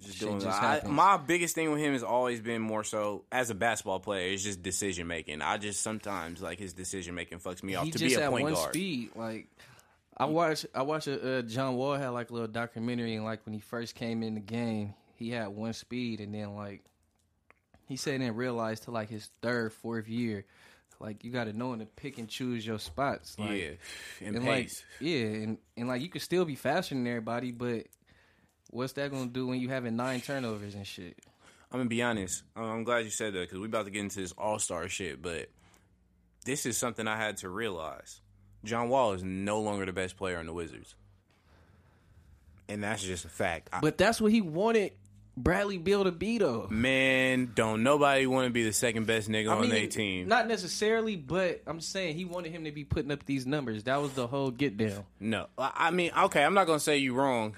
Just Shit doing just I, my biggest thing with him has always been more so as a basketball player. It's just decision making. I just sometimes like his decision making fucks me off to just be a at point one guard. speed. Like I watch, I watch a uh, John Wall had like a little documentary, and like when he first came in the game, he had one speed, and then like he said he didn't realize till like his third, fourth year, like you got to know when to pick and choose your spots. Like, yeah, and, and like yeah, and and like you could still be faster than everybody, but what's that gonna do when you having nine turnovers and shit? I'm gonna be honest. I'm- glad you said that because we about to get into this All Star shit. But this is something I had to realize. John Wall is no longer the best player on the Wizards, and that's just a fact. I- But that's what he wanted Bradley Beal to be though. man, don't nobody want to be the second best nigga on their team. Not necessarily, but I'm saying he wanted him to be putting up these numbers. That was the whole get down. No, I I mean, okay, I'm not gonna say you wrong.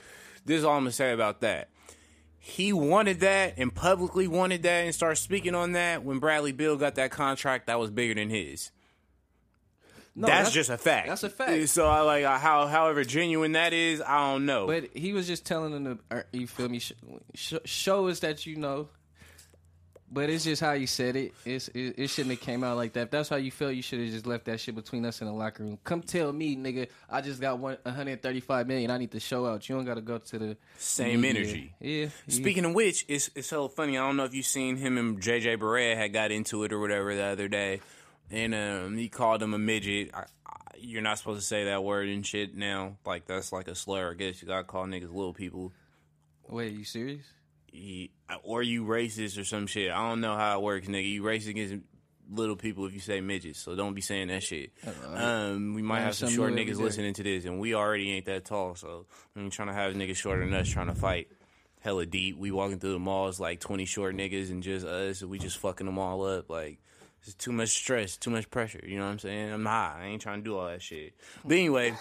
This is all I'm gonna say about that. He wanted that and publicly wanted that and started speaking on that when Bradley Beal got that contract that was bigger than his. No, that's, just a fact. that's a fact. So I like uh, how however genuine that is. I don't know. But he was just telling them to, or, you feel me? Sh- sh- show us that you know. But it's just how you said it. It's it, it shouldn't have came out like that. If that's how you feel, you should have just left that shit between us in the locker room. Come tell me, nigga. I just got 135 million. I need to show out. You don't got to go to the Same media. energy. Yeah. yeah. Speaking of which, it's it's so funny. I don't know if you seen him and JJ Barea had got into it or whatever the other day, and um, he called him a midget. I, I, you're not supposed to say that word and shit now. Like that's like a slur. I guess you gotta call niggas little people. Wait, you serious? He, or you racist or some shit. I don't know how it works, nigga. You racist against little people if you say midgets, so don't be saying that shit. Um, we might have some short niggas listening to this, and we already ain't that tall, so ain't trying to have niggas shorter than us trying to fight hella deep. We walking through the malls like twenty short niggas and just us, and we just fucking them all up. Like it's too much stress, too much pressure. You know what I'm saying? I'm high. I ain't trying to do all that shit. But anyway.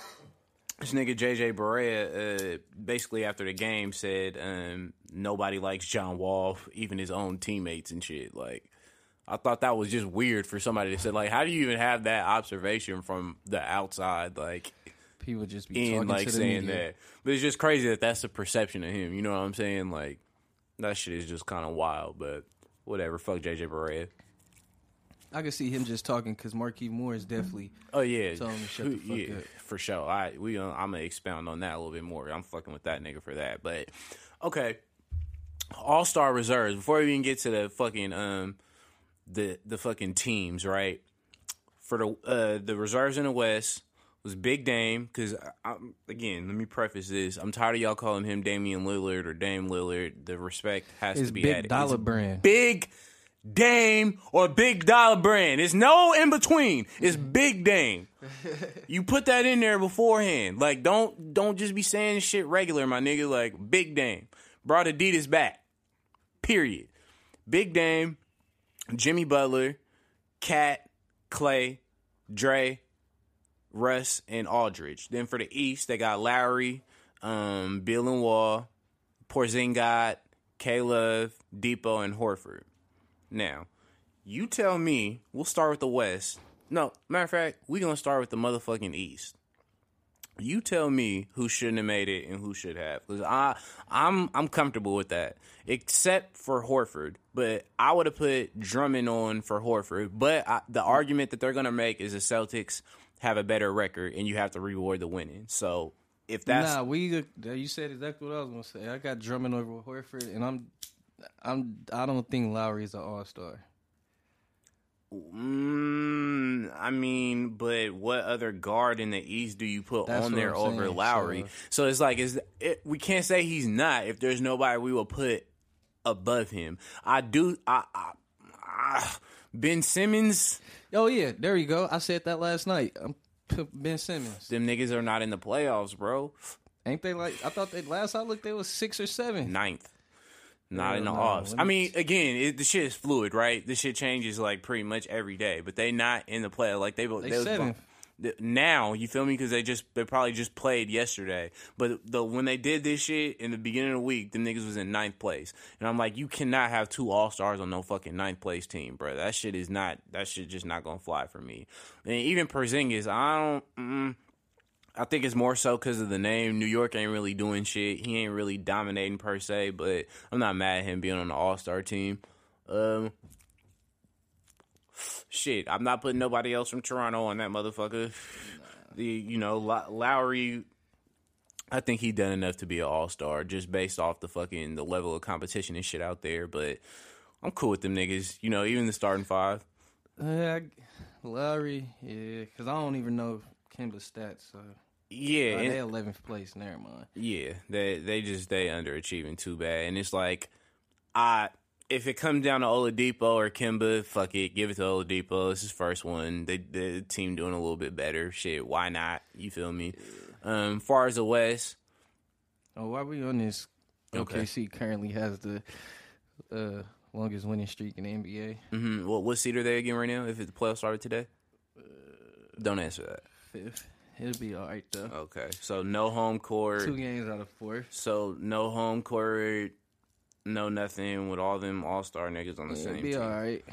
This nigga JJ Barea, uh, basically after the game said um, nobody likes John Wall, even his own teammates and shit. Like, I thought that was just weird for somebody to say. Like, how do you even have that observation from the outside? Like, People just be in talking like to the saying media. that, but it's just crazy that that's the perception of him. You know what I'm saying? Like, that shit is just kind of wild. But whatever. Fuck JJ Barea. I can see him just talking because Marquis Moore is definitely. Oh yeah, Tell him to shut the fuck yeah, up. for sure. I we uh, I'm gonna expound on that a little bit more. I'm fucking with that nigga for that. But okay, All Star reserves. Before we even get to the fucking um the the fucking teams, right? For the uh the reserves in the West was Big Dame because I'm again. Let me preface this. I'm tired of y'all calling him Damian Lillard or Dame Lillard. The respect has His to be big added. dollar It's brand. Big Dame or Big Dollar Brand. There's no in between. It's Big Dame. You put that in there beforehand. Like don't don't just be saying shit regular, my nigga. Like Big Dame brought Adidas back. Period. Big Dame, Jimmy Butler, KAT, Klay, Dre, Russ, and Aldridge. Then for the East, they got Lowry, um, Beal and Wall, Porzingis, K Love, Dipo, and Horford. Now, you tell me, we'll start with the West. No, matter of fact, we're going to start with the motherfucking East. You tell me who shouldn't have made it and who should have, because I I'm I'm comfortable with that, except for Horford. But I would have put Drummond on for Horford. But I, the argument that they're gonna make is the Celtics have a better record and you have to reward the winning. So if that's nah, we you said exactly what I was gonna say. I got Drummond over Horford, and I'm I'm I don't think Lowry's an All Star. Mm, I mean, but what other guard in the East do you put That's on there I'm over saying, Lowry? so- So, it's like, is it, we can't say he's not if there's nobody we will put above him. I do. I, I, I Ben Simmons. Oh yeah, there you go. I said that last night. I'm Ben Simmons. Them niggas are not in the playoffs, bro. Ain't they like? I thought they last I looked, they was six or seven. Ninth. Not in the no, offs. I mean, again, it, the shit is fluid, right? The shit changes like pretty much every day, but they not in the play. Like they, They they was- now you feel me because they just they probably just played yesterday but the when they did this shit in the beginning of the week the niggas was in ninth place and i'm like you cannot have two all-stars on no fucking ninth place team bro that shit is not that shit just not gonna fly for me and even Porzingis, i don't mm, I think it's more so because of the name. New York ain't really doing shit. He ain't really dominating per se, but I'm not mad at him being on the All Star team. Um, shit, I'm not putting nobody else from Toronto on that motherfucker. The you know Lowry, I think he done enough to be an All Star just based off the fucking the level of competition and shit out there. But I'm cool with them niggas. You know, even the starting five. Uh, Lowry, yeah, because I don't even know Kemba's stats. So Yeah, uh, they eleventh place. Never mind. Yeah, they they just they underachieving too bad, and it's like, I if it comes down to Oladipo or Kemba, fuck it, give it to Oladipo. It's his first one. They the team doing a little bit better. Shit, why not? You feel me? Um, far as the West, Oh, while we on this, Okay. OKC currently has the uh, longest winning streak in the NBA. Mm-hmm. what what seed are they again right now? If the playoffs started today, don't answer that. Fifth. It'll be all right though. Okay, so no home court. Two games out of four. So no home court, no nothing with all them all star niggas on the It'll same be team. all right.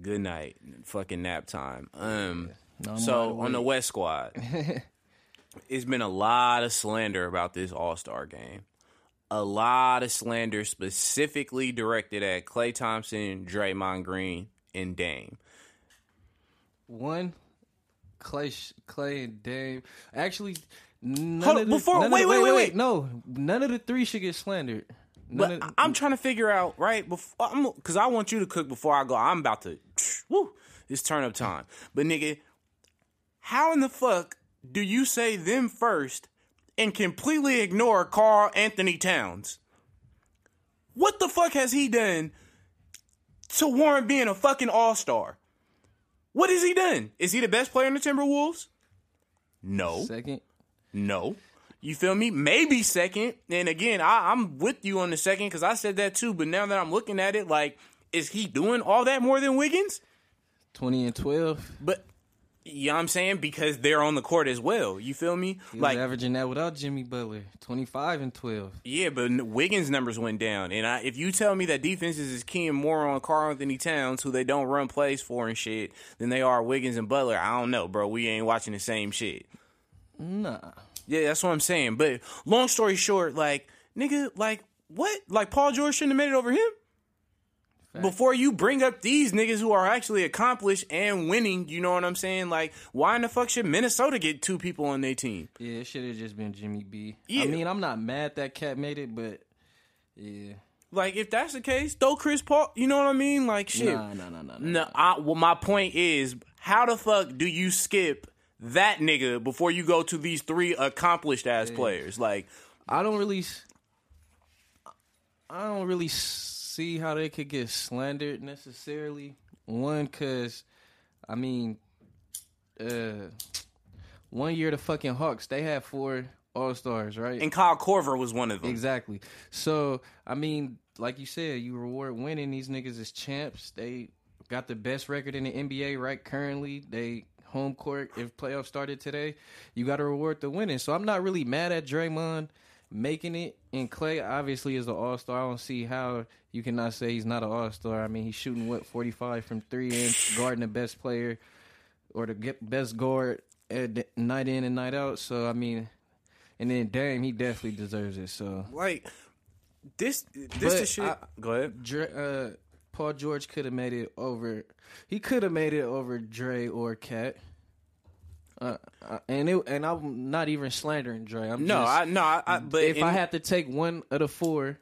Good night, fucking nap time. Um, No, so on the. West squad, it's been a lot of slander about this All Star game. A lot of slander specifically directed at Klay Thompson, Draymond Green, and Dame. One, Klay, Klay and Dame. Actually, none Hold of on, the, before- none of wait, the- wait, wait, wait. No, none of the three should get slandered. None But of, I'm trying to figure out right before because I want you to cook before I go. I'm about to woo. It's turn up time. But nigga, how in the fuck do you say them first and completely ignore Karl-Anthony Towns? What the fuck has he done to warrant being a fucking all star? What has he done? Is he the best player in the Timberwolves? No. second. No. You feel me? Maybe second. And again, I, I'm with you on the second because I said that too. But now that I'm looking at it, like, is he doing all that more than Wiggins? 20 and 12. But, you know what I'm saying? Because they're on the court as well. You feel me? He Like, averaging that without Jimmy Butler. 25 and 12. yeah, but Wiggins' numbers went down. And I, if you tell me that defenses is keying more on Karl-Anthony Towns, who they don't run plays for and shit, than they are Wiggins and Butler, I don't know, bro. We ain't watching the same shit. Nah. Yeah, that's what I'm saying. But long story short, like, nigga, like, what? Like, Paul George shouldn't have made it over him? Before you bring up these niggas who are actually accomplished and winning, you know what I'm saying? Like, why in the fuck should Minnesota get two people on their team? Yeah, it should have just been Jimmy B. Yeah. I mean, I'm not mad that KAT made it, but yeah. Like, if that's the case, throw Chris Paul, you know what I mean? Like, shit. Nah, nah, nah, nah. No, I, well, my point is, how the fuck do you skip that nigga before you go to these three accomplished ass players? Like, I don't really, I don't really see how they could get slandered necessarily. One, cause I mean, uh, one year the fucking Hawks they had four All Stars, right? and Kyle Korver was one of them. Exactly. So I mean, like you said, you reward winning. These niggas as champs. They got the best record in the NBA right currently. They home court. If playoffs started today, you got to reward the winning. So I'm not really mad at Draymond making it, and Klay obviously is an all star. I don't see how you cannot say he's not an all star. I mean, he's shooting what forty five from three and guarding the best player or the best guard at night in and night out. So I mean, and then Dame, he definitely deserves it. So Like this, this But is shit. I- Go ahead. Dre, uh, Paul George could have made it over. He could have made it over Dre or KAT. Uh, uh, and it, and I'm not even slandering Dre. I'm No, just, I no, I, I but if in- I had to take one of the four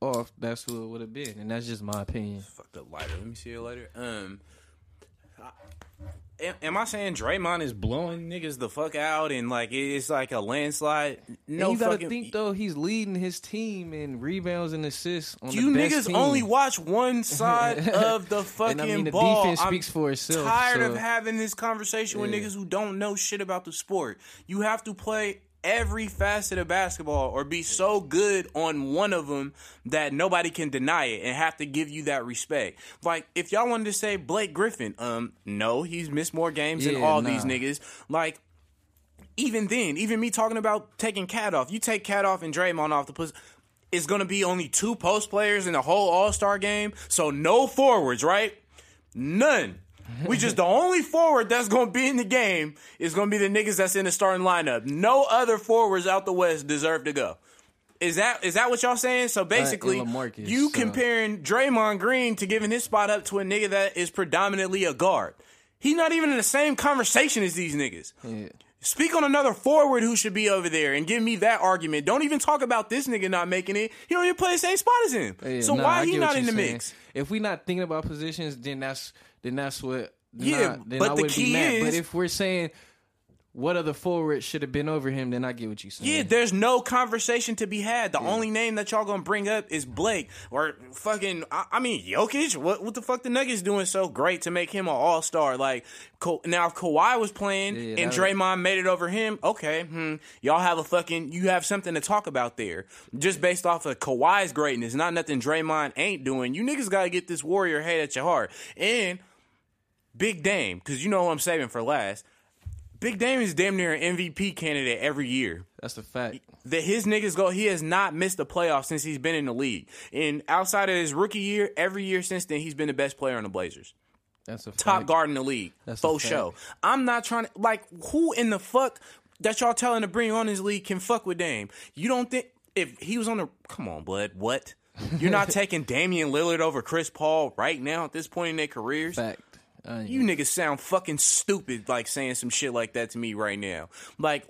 off, that's who it would have been, and that's just my opinion. fucked up lighter. Let me see it later. Um, am, I saying Draymond is blowing niggas the fuck out and like it's like a landslide? No, and you gotta fucking. think though, he's leading his team in rebounds and assists. On you the best niggas team. only watch one side of the fucking and I mean the ball. defense I'm speaks for itself. tired so- of having this conversation with niggas who don't know shit about the sport. You have to play every facet of basketball or be so good on one of them that nobody can deny it and have to give you that respect. Like if y'all wanted to say Blake Griffin, um no, he's missed more games than all nah. these niggas. Like even then, even me talking about taking KAT off, you take KAT off and Draymond off the push. It's gonna be only two post players in the whole All Star game, so no forwards, right? None. We just the only forward that's gonna be in the game is gonna be the niggas that's in the starting lineup. No other forwards out the West deserve to go. Is that is that what y'all saying? So basically, LaMarcus, you so- comparing Draymond Green to giving his spot up to a nigga that is predominantly a guard. He's not even in the same conversation as these niggas. Yeah. Speak on another forward who should be over there and give me that argument. Don't even talk about this nigga not making it. He don't even play the same spot as him. Yeah, so why I he not in the saying. mix? If we not thinking about positions, then that's then that's what. Then Yeah, I, then but I the would key is- but if we're saying what other forward should have been over him, then I get what you're saying. Yeah, there's no conversation to be had. The only name that y'all gonna bring up is Blake or fucking. I, I mean, Jokic. What what the fuck the Nuggets doing so great to make him an All Star? Like now, if Kawhi was playing Yeah, and Draymond made it over him, okay, hmm, y'all have a fucking you have something to talk about there. Just based off of Kawhi's greatness, not nothing Draymond ain't doing. You niggas gotta get this Warrior hate at your heart and. Big Dame, because you know who I'm saving for last. Big Dame is damn near an MVP candidate every year that's a fact. that his niggas go. He has not missed a playoff since he's been in the league. And outside of his rookie year, every year since then, he's been the best player on the Blazers. That's a Top fact. guard in the league. That's Faux a fact. show. I'm not trying to like who in the fuck that y'all telling to bring on his league can fuck with Dame. You don't think if he was on the come on, blood, what? You're not taking Damian Lillard over Chris Paul right now at this point in their careers? Fact. Ain't- You niggas sound fucking stupid like saying some shit like that to me right now. Like,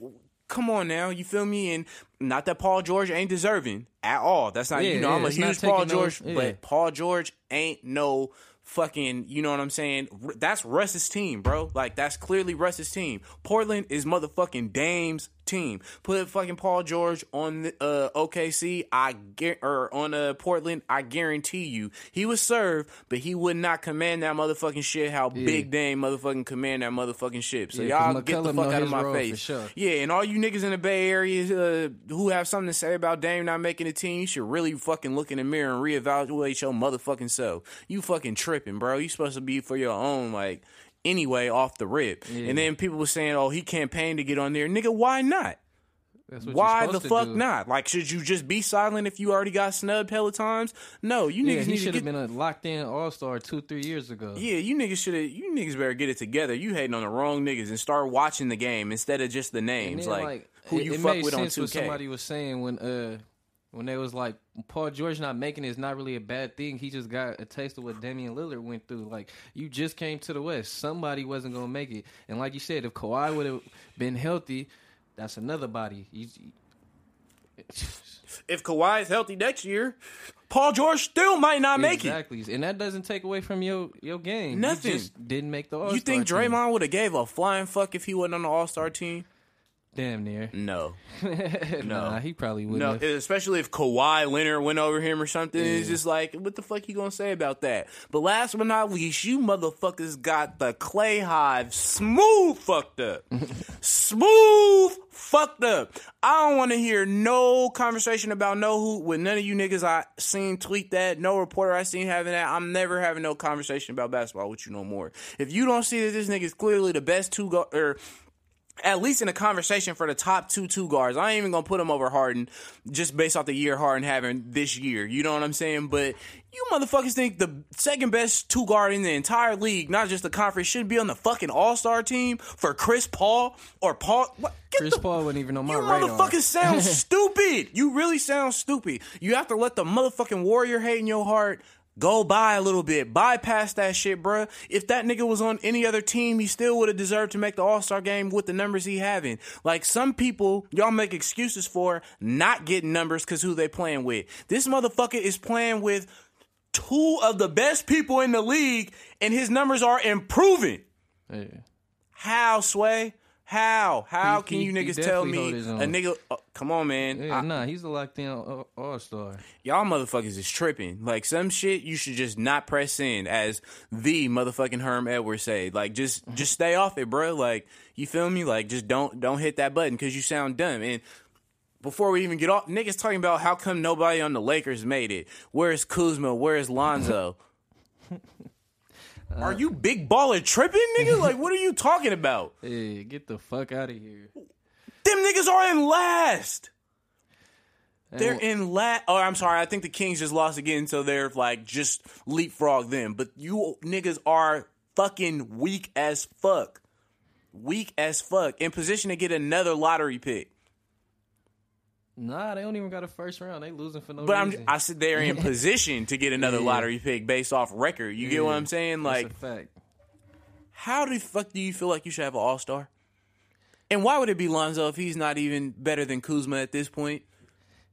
come on now, you feel me? And not that Paul George ain't deserving at all. That's not, you know, yeah, I'm a huge Paul no- George, yeah. but Paul George ain't no fucking, you know what I'm saying? That's Russ's team, bro. Like, that's clearly Russ's team. Portland is motherfucking Dame's team. Put fucking Paul George on the, uh, OKC, I guar- or on uh, Portland, I guarantee you, he would serve, but he would not command that motherfucking shit. How Big Dame motherfucking command that motherfucking shit. So Yeah, y'all get the fuck out of my face. sure. Yeah, and all you niggas in the Bay Area uh, who have something to say about Dame not making the team, you should really fucking look in the mirror and reevaluate your motherfucking self. You fucking tripping, bro. You supposed to be for your own, like, anyway, off the rip. And then people were saying, oh, he campaigned to get on there. Nigga, why not? That's what Why the fuck do. not? Like, should you just be silent if you already got snubbed hella times? No, you Yeah, niggas he need to should get have been a locked in All Star two, three years ago. yeah, you niggas should have. You niggas better get it together. You hating on the wrong niggas and start watching the game instead of just the names. then, Like, who it, you it fuck with on two what K. somebody was saying when uh when they was like Paul George not making it is not really a bad thing. He just got a taste of what Damian Lillard went through. Like you just came to the West, somebody wasn't gonna make it. And like you said, if Kawhi would have been healthy, that's another body. He's, If Kawhi is healthy next year, Paul George still might not make it. exactly, and that doesn't take away from your your game. Nothing. You just didn't make the All Star. You think Draymond would have gave a flying fuck if he wasn't on the All Star team? Damn near. No, nah, he probably wouldn't. no. have. Especially if Kawhi Leonard went over him or something. It's just like, what the fuck you gonna say about that? But last but not least, you motherfuckers got the Klay Hive smooth fucked up, smooth fucked up. I don't want to hear no conversation about no who with none of you niggas I seen tweet that. No reporter I seen having that. I'm never having no conversation about basketball with you no more. If you don't see that this nigga's clearly the best two go or at least in a conversation for the top two two guards. I ain't even gonna put him over Harden just based off the year Harden having this year. You know what I'm saying? But you motherfuckers think the second best two guard in the entire league, not just the conference, should be on the fucking All Star team for Chris Paul or Paul? What? Get Chris the- Paul wouldn't even know my you radar. motherfuckers sound stupid. You really sound stupid. You have to let the motherfucking warrior hate in your heart go by a little bit. Bypass that shit, bruh. If that nigga was on any other team, he still would have deserved to make the All Star game with the numbers he having. Like some people, y'all make excuses for not getting numbers because who they playing with. This motherfucker is playing with two of the best people in the league, and his numbers are improving. Yeah. How, Sway? How? How He- can he- you he niggas tell definitely me hold his a nigga? uh, come on, man. Yeah, I- nah, he's the locked in All Star. y'all motherfuckers is tripping. Like some shit, you should just not press in, as the motherfucking Herm Edwards say. Like just just stay off it, bro. Like you feel me? Like just don't don't hit that button because you sound dumb. And before we even get off, niggas talking about how come nobody on the Lakers made it. Where's Kuzma? Where's Lonzo? Are you big baller tripping, nigga? Like, what are you talking about? Hey, get the fuck out of here. Them niggas are in last. They're in last. Oh, I'm sorry. I think the Kings just lost again, so they're like just leapfrog them. But you niggas are fucking weak as fuck. Weak as fuck. In position to get another lottery pick. Nah, they don't even got a first round. They losing for no But I'm, reason. I said they're in position to get another Yeah. lottery pick based off record. You get what I'm saying? That's Like, a fact. how the fuck do you feel like you should have an All Star? And why would it be Lonzo if he's not even better than Kuzma at this point?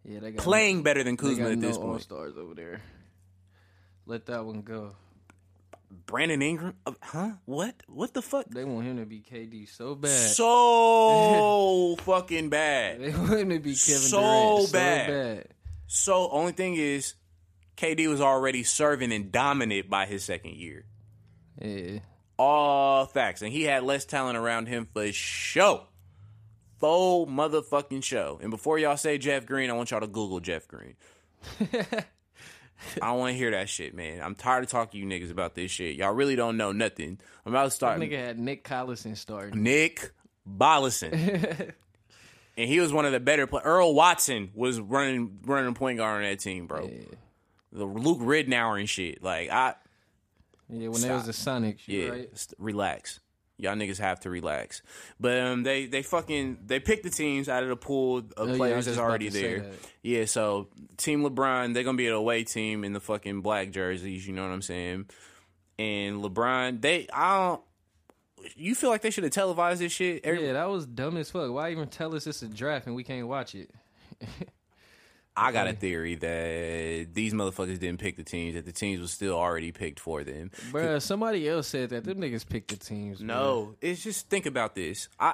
Yeah, they got Playing better than Kuzma at no this point. All stars over there. Let that one go. Brandon Ingram, uh, huh? What? What the fuck? They want him to be KD so bad. So fucking bad. they want him to be Kevin So Durant bad. so bad. So only thing is, KD was already serving and dominant by his second year. Yeah. All facts, and he had less talent around him for show. Full motherfucking show. And before y'all say Jeff Green, I want y'all to Google Jeff Green. I don't want to hear that shit, man. I'm tired of talking to you niggas about this shit. Y'all really don't know nothing. I'm about to start. Nigga had Nick Collison starting. Nick Bollison. and he was one of the better players. Earl Watson was running running point guard on that team, bro. Yeah. The Luke Ridnour and shit. Like I Yeah, when there was a Sonic, yeah, right? relax. Y'all niggas have to relax. But um they they fucking they picked the teams out of the pool of Oh, players was that's already there. that. Yeah, so Team LeBron, they're gonna be an away team in the fucking black jerseys, you know what I'm saying? And LeBron, they I don't you feel like they should have televised this shit? Every- Yeah, that was dumb as fuck. Why even tell us it's a draft and we can't watch it? I got a theory that these motherfuckers didn't pick the teams; that the teams was still already picked for them. Bruh, somebody else said that. Them niggas picked the teams. bruh. No, it's just think about this. I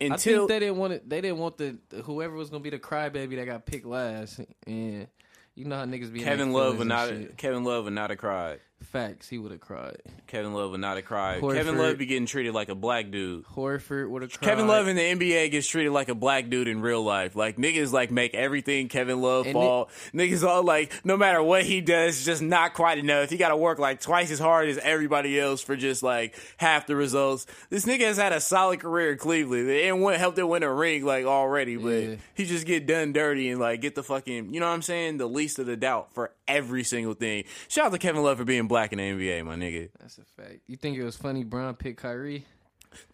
I until think they didn't want it. They didn't want the whoever was gonna be the crybaby that got picked last. And you know how niggas be Kevin Love would and not shit. Kevin Love would not have cried. Facts, he would have cried. Kevin Love would not have cried. Horford. Kevin Love be getting treated like a black dude. Horford would have cried. Kevin Love in the NBA gets treated like a black dude in real life. Like niggas like make everything Kevin Love And fall. niggas all like no matter what he does, just not quite enough. He got to work like twice as hard as everybody else for just like half the results. This nigga has had a solid career in Cleveland. It ain't win- helped him win a ring like already, but Yeah. he just get done dirty and like get the fucking you know what I'm saying the least of the doubt for every single thing. Shout out to Kevin Love for being black in the NBA, my nigga. That's a fact. You think it was funny? Bron picked Kyrie.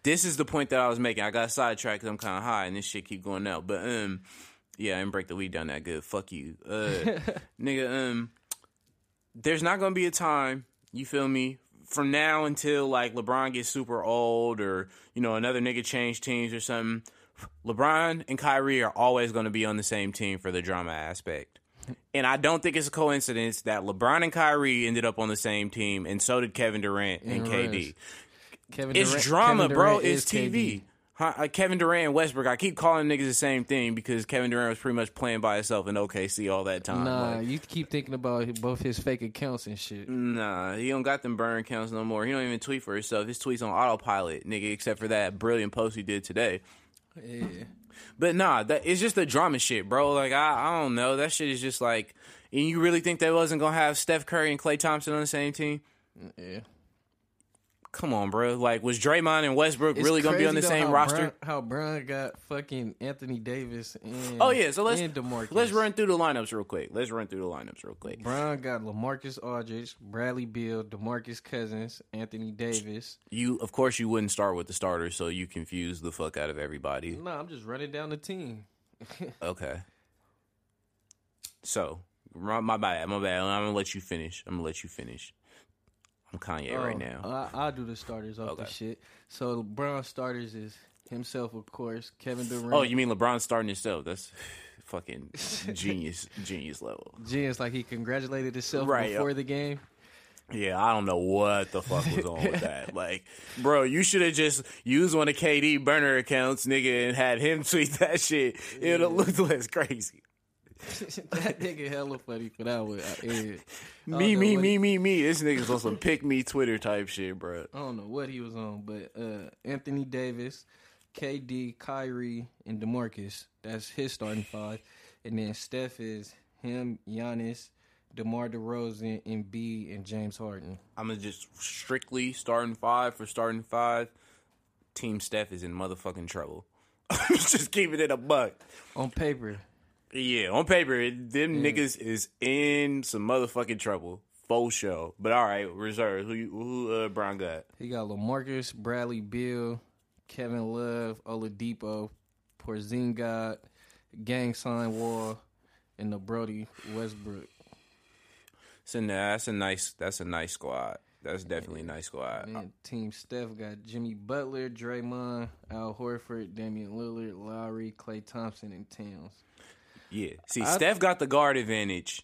this is the point that I was making. I got sidetracked because I'm kind of high and this shit keep going out. But um, yeah, I didn't break the weed down that good. Fuck you, uh, nigga. Um, there's not gonna be a time. You feel me? From now until like LeBron gets super old or you know another nigga change teams or something. LeBron and Kyrie are always going to be on the same team for the drama aspect. And I don't think it's a coincidence that LeBron and Kyrie ended up on the same team, and so did Kevin Durant and, And KD. Kevin It's Durant- drama, Kevin bro. It's TV. Huh? Uh, Kevin Durant and Westbrook. I keep calling niggas the same thing because Kevin Durant was pretty much playing by himself in OKC all that time. Nah, Like, you keep thinking about both his fake accounts and shit. nah, he don't got them burn accounts no more. He don't even tweet for himself. His tweets on autopilot, nigga. Except for that brilliant post he did today. Yeah. But nah, that it's just the drama shit, bro. Like I, I don't know. That shit is just like. And you really think they wasn't gonna have Steph Curry and Klay Thompson on the same team? Yeah. Come on, bro. Like, was Draymond and Westbrook It's really gonna be on the same roster? Bron, how Bron got fucking Anthony Davis and oh yeah, so let's let's run through the lineups real quick. Let's run through the lineups real quick. Bron got Lamarcus Aldridge, Bradley Beal, DeMarcus Cousins, Anthony Davis. You, of course, you wouldn't start with the starters, so you confuse the fuck out of everybody. No, I'm just running down the team. Okay. So, my, my bad, my bad. I'm gonna let you finish. I'm gonna let you finish. I'm Kanye right Oh, now. I, I'll do the starters off the shit. So Bron starters is himself, of course, Kevin oh, Durant. Oh, you mean LeBron starting himself? That's fucking genius, genius level. Genius, like he congratulated himself Right, before the game. Yeah, I don't know what the fuck was on with that. Like, bro, you should have just used one of KD burner accounts, nigga, and had him tweet that shit. It would have looked less crazy. that nigga hella funny for that one. I, yeah. Me, me, me, he- me, me. This nigga's on some pick me Twitter type shit, bro. I don't know what he was on, but uh, Anthony Davis, KD, Kyrie, and Demarcus. That's his starting five. And then Steph is him, Giannis, DeMar DeRozan, and B and James Harden. I'm gonna just strictly starting five for starting five. Team Steph is in motherfucking trouble. just keeping it a buck. On paper, Yeah, on paper, it, them niggas is in some motherfucking trouble. Full show. But all right, reserve. Who who uh, Bron got? he got Lamarcus, Bradley Beal, Kevin Love, Oladipo, Porzingis, got Gang Sign Wall, and the Brody Westbrook. So nah, that's a nice. That's a nice squad. That's definitely a nice squad. And Team Steph got Jimmy Butler, Draymond, Al Horford, Damian Lillard, Lowry, Klay Thompson, and Towns. Yeah. See, I- Steph got the guard advantage.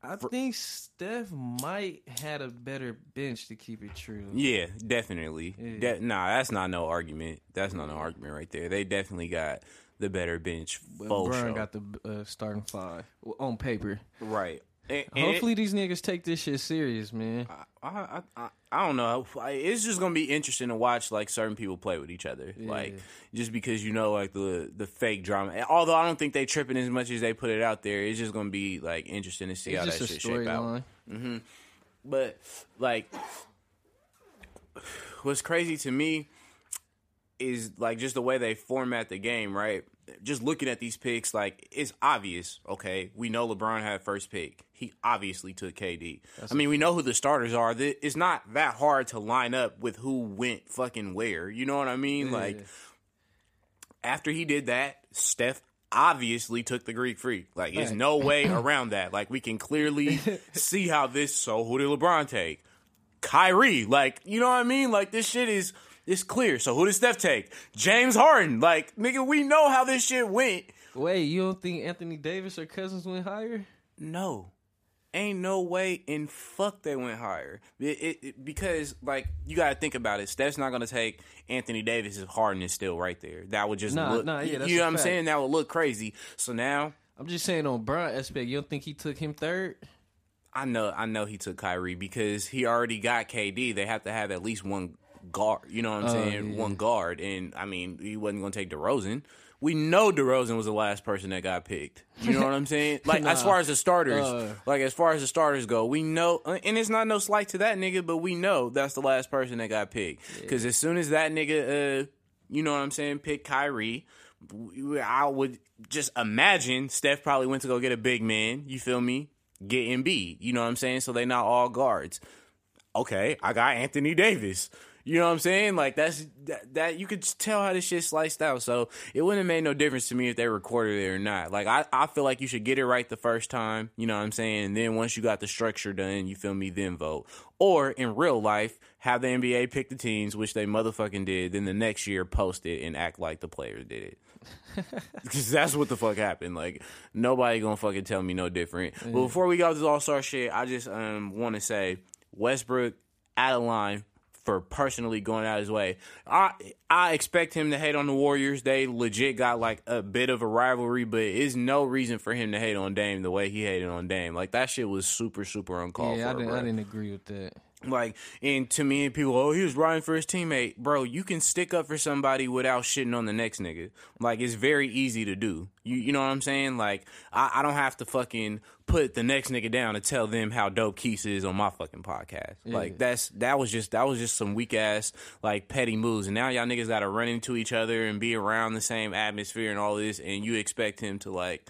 I think Steph might had a better bench to keep it true. Yeah, definitely. Yeah. De- nah, that's not no argument. That's not no argument right there. They definitely got the better bench. But Bron got the uh, starting five on paper. right. And- and Hopefully, these niggas take this shit serious, man. I, I, I, I don't know. It's just gonna be interesting to watch like certain people play with each other. Like just because you know like the the fake drama. Although I don't think they tripping as much as they put it out there. It's just gonna be like interesting to see how It's that just shit shape out. storyline. Mm-hmm. But like, what's crazy to me is like just the way they format the game, right? Just looking at these picks, like it's obvious. Okay, we know LeBron had first pick. He obviously took KD. I mean, we know who the starters are. It's not that hard to line up with who went fucking where. You know what I mean? Like after he did that, Steph obviously took the Greek freak. Like, there's no way around that. Like, we can clearly see how this. So, who did LeBron take? Kyrie. Like, you know what I mean? Like, this shit is it's clear. So, who did Steph take? James Harden. Like, nigga, we know how this shit went. Wait, you don't think Anthony Davis or Cousins went higher? No. Ain't no way in fuck they went higher. It, it, it- because like you got to think about it. Steph's not going to take Anthony Davis if Harden is still right there. That would just Nah, look. nah, yeah, that's you know what I'm fact. saying? That would look crazy. So now I'm just saying on Bron aspect, you don't think he took him third? I know I know he took Kyrie because he already got KD. They have to have at least one guard. You know what I'm Oh, saying? yeah. One guard, and I mean he wasn't going to take DeRozan. We know DeRozan was the last person that got picked. You know what I'm saying? Like as far as the starters, Uh. like as far as the starters go, we know, and it's not no slight to that nigga, but we know that's the last person that got picked. Because as soon as that nigga, uh, you know what I'm saying, pick Kyrie. I would just imagine Steph probably went to go get a big man. You feel me? Get Embiid. You know what I'm saying? So they not all guards. Okay, I got Anthony Davis. You know what I'm saying? Like that's that, that you could tell how this shit sliced out. So it wouldn't have made no difference to me if they recorded it or not. Like I, I feel like you should get it right the first time. You know what I'm saying? And then once you got the structure done, you feel me, then vote. Or in real life, have the NBA pick the teams, which they motherfucking did. Then the next year post it and act like the players did it. Because that's what the fuck happened. Like nobody gonna fucking tell me no different. But before we go to this All Star shit, I just um want to say Westbrook out of line for personally going out his way. I I expect him to hate on the Warriors. They legit got like a bit of a rivalry, but it's no reason for him to hate on Dame the way he hated on Dame. Like that shit was super super uncalled yeah, I for. didn't, bro. I didn't agree with that. Like, and to me, people, oh, he was riding for his teammate. Bro, you can stick up for somebody without shitting on the next nigga. Like, it's very easy to do. You you know what I'm saying? Like, I, I don't have to fucking put the next nigga down to tell them how dope Keith is on my fucking podcast. Like, that's that was just that was just some weak ass like petty moves. And now y'all niggas got to run into each other and be around the same atmosphere and all this, and you expect him to like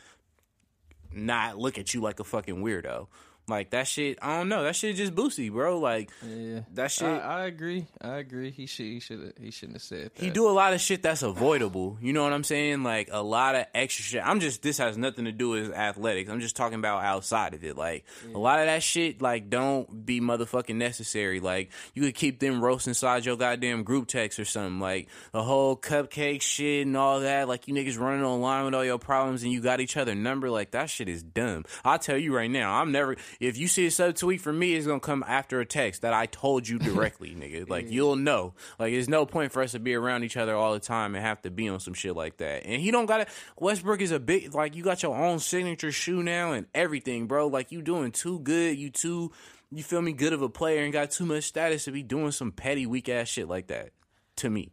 not look at you like a fucking weirdo. Like that shit, I don't know. That shit just boosty, bro. Like Yeah, that shit. I, I agree. I agree. He should. He should. He shouldn't have said that. he do a lot of shit that's avoidable. You know what I'm saying? Like a lot of extra shit. I'm just this has nothing to do with athletics. I'm just talking about outside of it. Like a lot of that shit, like don't be motherfucking necessary. Like you could keep them roasts inside your goddamn group text or something. Like the whole cupcake shit and all that. Like you niggas running online with all your problems and you got each other number. Like that shit is dumb. I'll tell you right now. I'm never. If you see a subtweet from me, it's gonna come after a text that I told you directly, nigga. Like you'll know. Like there's no point for us to be around each other all the time and have to be on some shit like that. And he don't got it. Westbrook is a big like you got your own signature shoe now and everything, bro. Like you doing too good. You too. You feel me? Good of a player and got too much status to be doing some petty weak ass shit like that. To me,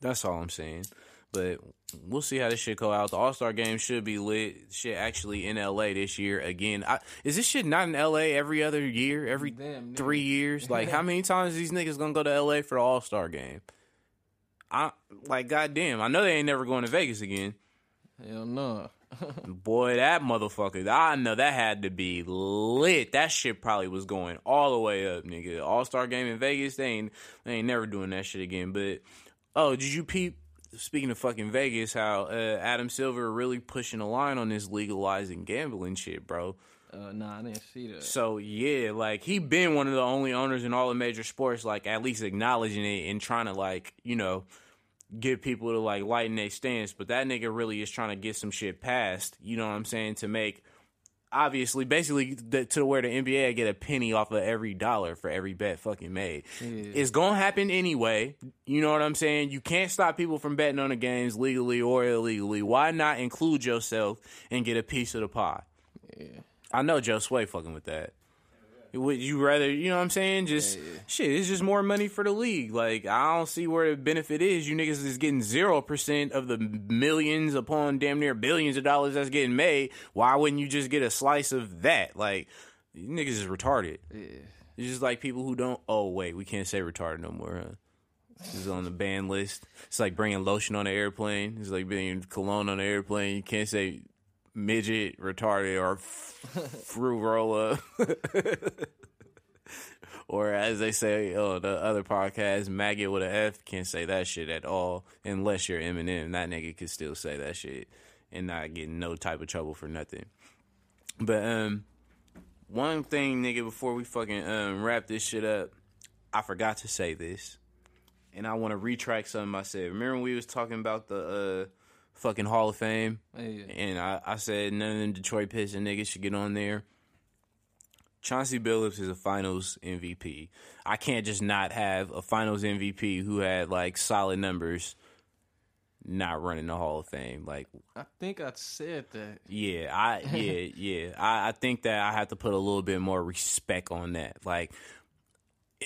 that's all I'm saying. But we'll see how this shit go out. The All Star game should be lit. Shit, actually in LA this year again. I, is this shit not in LA every other year, every Damn, three years? Like, how many times these niggas gonna go to LA for the All Star game? I like, goddamn. I know they ain't never going to Vegas again. Hell no. Boy, that motherfucker. I know that had to be lit. That shit probably was going all the way up, nigga. All Star game in Vegas. They ain't they ain't never doing that shit again. But oh, did you peep? Speaking of fucking Vegas, how uh, Adam Silver really pushing a line on this legalizing gambling shit, bro. Uh, nah, I didn't see that. So yeah, like he been one of the only owners in all the major sports, like at least acknowledging it and trying to like you know get people to like lighten their stance. But that nigga really is trying to get some shit passed. You know what I'm saying? To make obviously basically the, to where the NBA get a penny off of every dollar for every bet fucking made. It's gonna happen anyway. You know what I'm saying? You can't stop people from betting on the games legally or illegally. Why not include yourself and get a piece of the pie? I know Joe Sway fucking with that. Would you rather, you know what I'm saying? Just shit, it's just more money for the league. Like I don't see where the benefit is. You niggas is getting zero percent of the millions upon damn near billions of dollars that's getting made. Why wouldn't you just get a slice of that? Like you niggas is retarded. Yeah. It's just like people who don't. Oh wait, we can't say retarded no more. Huh? This is on the ban list. It's like bringing lotion on an airplane. It's like bringing cologne on an airplane. You can't say midget, retarded, or fruit roller. or as they say on the other podcast, maggot with an F. Can't say that shit at all unless you're Eminem. That nigga could still say that shit and not get no type of trouble for nothing. But um, one thing, nigga, before we fucking um wrap this shit up, I forgot to say this, and I want to retract something I said. Remember we was talking about the uh fucking Hall of Fame, Yeah. and I, I said none of them Detroit Pistons niggas should get on there. Chauncey Billups is a Finals MVP. I can't just not have a Finals MVP who had like solid numbers, not running the Hall of Fame. Like I think I said that. yeah, I yeah yeah. I, I think that I have to put a little bit more respect on that. Like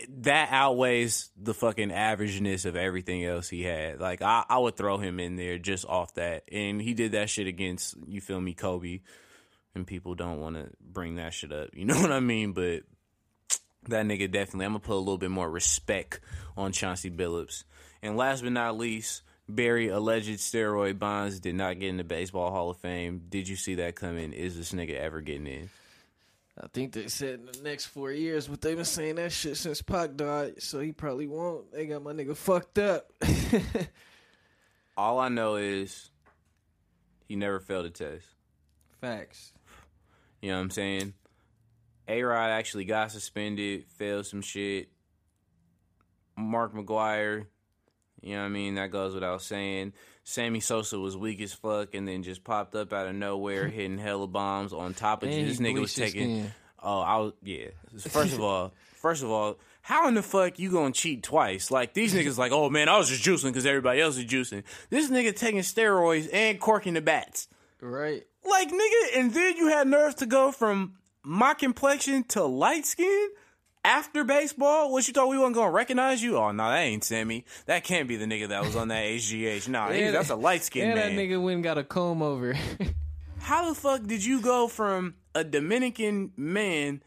that outweighs the fucking averageness of everything else he had. Like I, I would throw him in there just off that, and he did that shit against you feel me, Kobe. And people don't want to bring that shit up. You know what I mean? But that nigga definitely. I'm gonna put a little bit more respect on Chauncey Billups. And last but not least, Barry alleged steroid bonds did not get in the baseball Hall of Fame. Did you see that coming? Is this nigga ever getting in? I think they said in the next four years, but they've been saying that shit since Pac died, so he probably won't. They got my nigga fucked up. All I know is he never failed a test. Facts. You know what I'm saying? A Rod actually got suspended, failed some shit. Mark McGwire, you know what I mean? That goes without saying. Sammy Sosa was weak as fuck and then just popped up out of nowhere, hitting hella bombs on top of And this nigga was taking. Oh, I was yeah. First of all, first of all, how in the fuck you gonna cheat twice? Like these niggas, like, oh man, I was just juicing because everybody else is juicing. This nigga taking steroids and corking the bats. Right. Like nigga, and then you had nerve to go from my complexion to light skin. After baseball? What you thought we wasn't gonna recognize you? Oh no, that ain't Sammy. That can't be the nigga that was on that HGH. Nah, he- that's a light skinned And man. that nigga went and got a comb over. How the fuck did you go from a Dominican man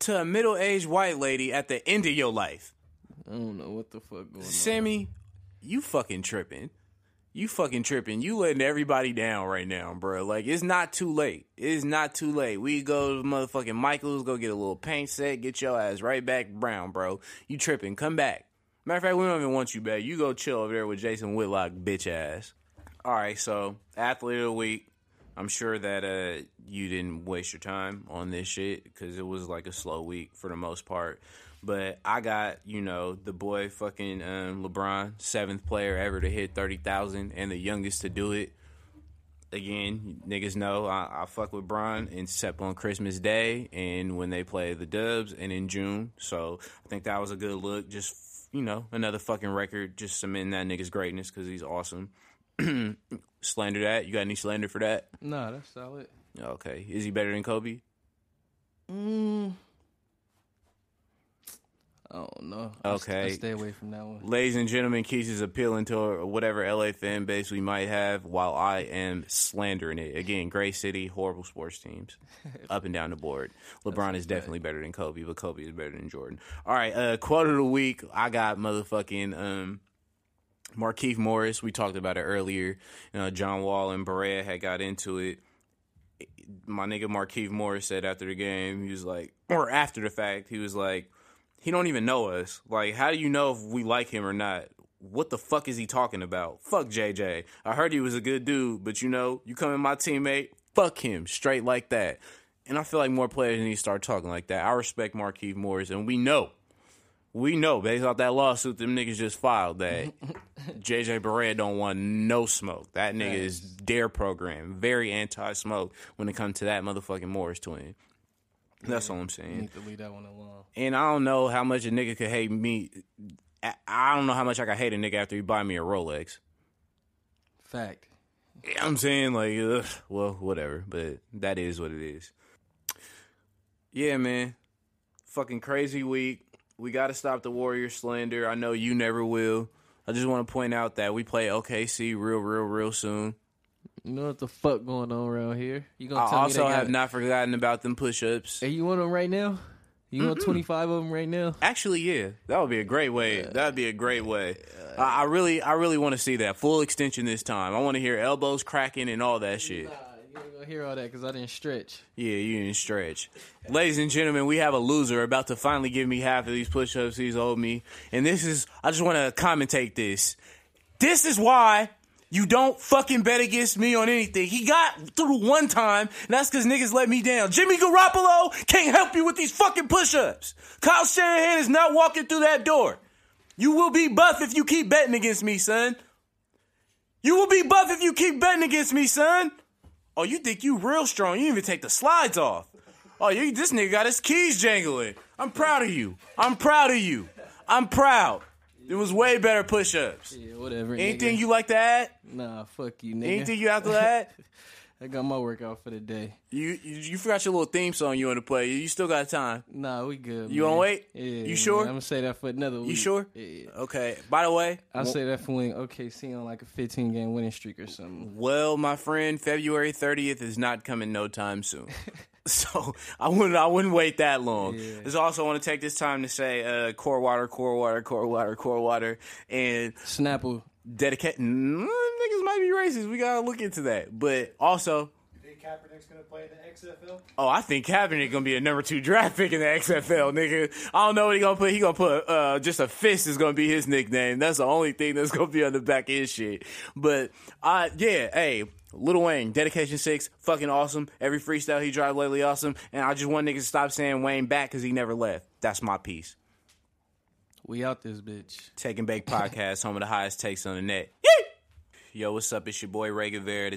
to a middle aged white lady at the end of your life? I don't know what the fuck going on. Sammy, you fucking tripping. You fucking tripping. You letting everybody down right now, bro. Like it's not too late. It's not too late. We go to motherfucking Michaels, go get a little paint set, get your ass right back brown, bro. You tripping. Come back. Matter of fact, we don't even want you back. You go chill over there with Jason Whitlock, bitch ass. All right, so athlete of the week. I'm sure that uh you didn't waste your time on this shit because it was like a slow week for the most part. But I got you know the boy fucking um, LeBron, seventh player ever to hit thirty thousand and the youngest to do it. Again, niggas know I, I fuck with Bron except on Christmas Day and when they play the Dubs and in June. So I think that was a good look. Just you know another fucking record, just cementing that nigga's greatness because he's awesome. slander that? You got any slander for that? No, that's solid. Okay. Is he better than Kobe? Mm. I don't know. I st- I Okay. stay away from that one. Ladies and gentlemen, Keith is appealing to whatever LA fan base we might have while I am slandering it. Again, Gray City, horrible sports teams. Up and down the board. LeBron is definitely better than Kobe, but Kobe is better than Jordan. All right, uh, quote of the week. I got motherfucking um, Markieff Morris. We talked about it earlier. You know, John Wall and Barea had got into it. my nigga Markieff Morris said after the game, he was like, or after the fact, he was like, he don't even know us. Like, how do you know if we like him or not? What the fuck is he talking about? Fuck JJ. I heard he was a good dude, but you know, you come in my teammate, fuck him, straight like that. And I feel like more players need to start talking like that. I respect Markieff Morris, and we know, we know based off that lawsuit them niggas just filed that JJ Barea don't want no smoke. That nigga is dare program, very anti smoke when it comes to that motherfucking Morris twin. That's all I'm You saying. need to leave that one alone. And I don't know how much a nigga could hate me. I- I don't know how much I could hate a nigga after he buy me a Rolex. Fact. You what I'm saying? Like, ugh, well, whatever. But that is what it is. Yeah, man. Fucking crazy week. We got to stop the Warrior slander. I know you never will. I just want to point out that we play OKC real, real, real soon. You know what the fuck going on around here? You gonna I tell also me they have got, not forgotten about them push ups. Hey, you want them right now? You want twenty five of them right now? Actually, yeah, that would be a great way. That would be a great way. I, I really, I really want to see that full extension this time. I want to hear elbows cracking and all that shit. Nah, you ain't gonna hear all that because I didn't stretch. Yeah, you didn't stretch. Ladies and gentlemen, we have a loser about to finally give me half of these push-ups he's owed me, and this is. I just want to commentate this. This is why. You don't fucking bet against me on anything. He got through one time, and that's because niggas let me down. Jimmy Garoppolo can't help you with these fucking push-ups. Kyle Shanahan is not walking through that door. You will be buff if you keep betting against me, son. You will be buff if you keep betting against me, son. Oh, you think you real strong? You even take the slides off. Oh, you this nigga got his keys jangling. I'm proud of you. I'm proud of you. I'm proud. It was way better push-ups. Yeah, whatever. Anything nigga. you like to add? Nah, fuck you, nigga. Anything you have to add? I got my workout for the day. You, you you forgot your little theme song you want to play. You still got time. Nah, we good. You man. wanna wait? Yeah. You man. sure? I'm gonna say that for another week. You sure? Yeah. Okay. By the way, I'll say that for when OKC on like a 15 game winning streak or something. well, my friend, February 30th is not coming no time soon. so I wouldn't I wouldn't wait that long. Yeah. Just also want to take this time to say uh, core water, core water, core water, core water, and Snapple. dedicate. Mm, niggas might be racist. We gotta look into that. But also, You think Kaepernick's gonna play in the XFL? oh, I think Kaepernick gonna be a number two draft pick in the XFL, nigga. I don't know what he gonna put. He gonna put uh, just a fist is gonna be his nickname. That's the only thing that's gonna be on the back of his shit. But uh, yeah, hey. Lil Wayne, Dedication 6, fucking awesome. Every freestyle he dropped lately, awesome. And I just want niggas to stop saying Wayne back because he never left. That's my piece. We out this bitch. Take and Bake Podcast, home of the highest takes on the net. Yee! Yo, what's up? It's your boy Ray Guevara.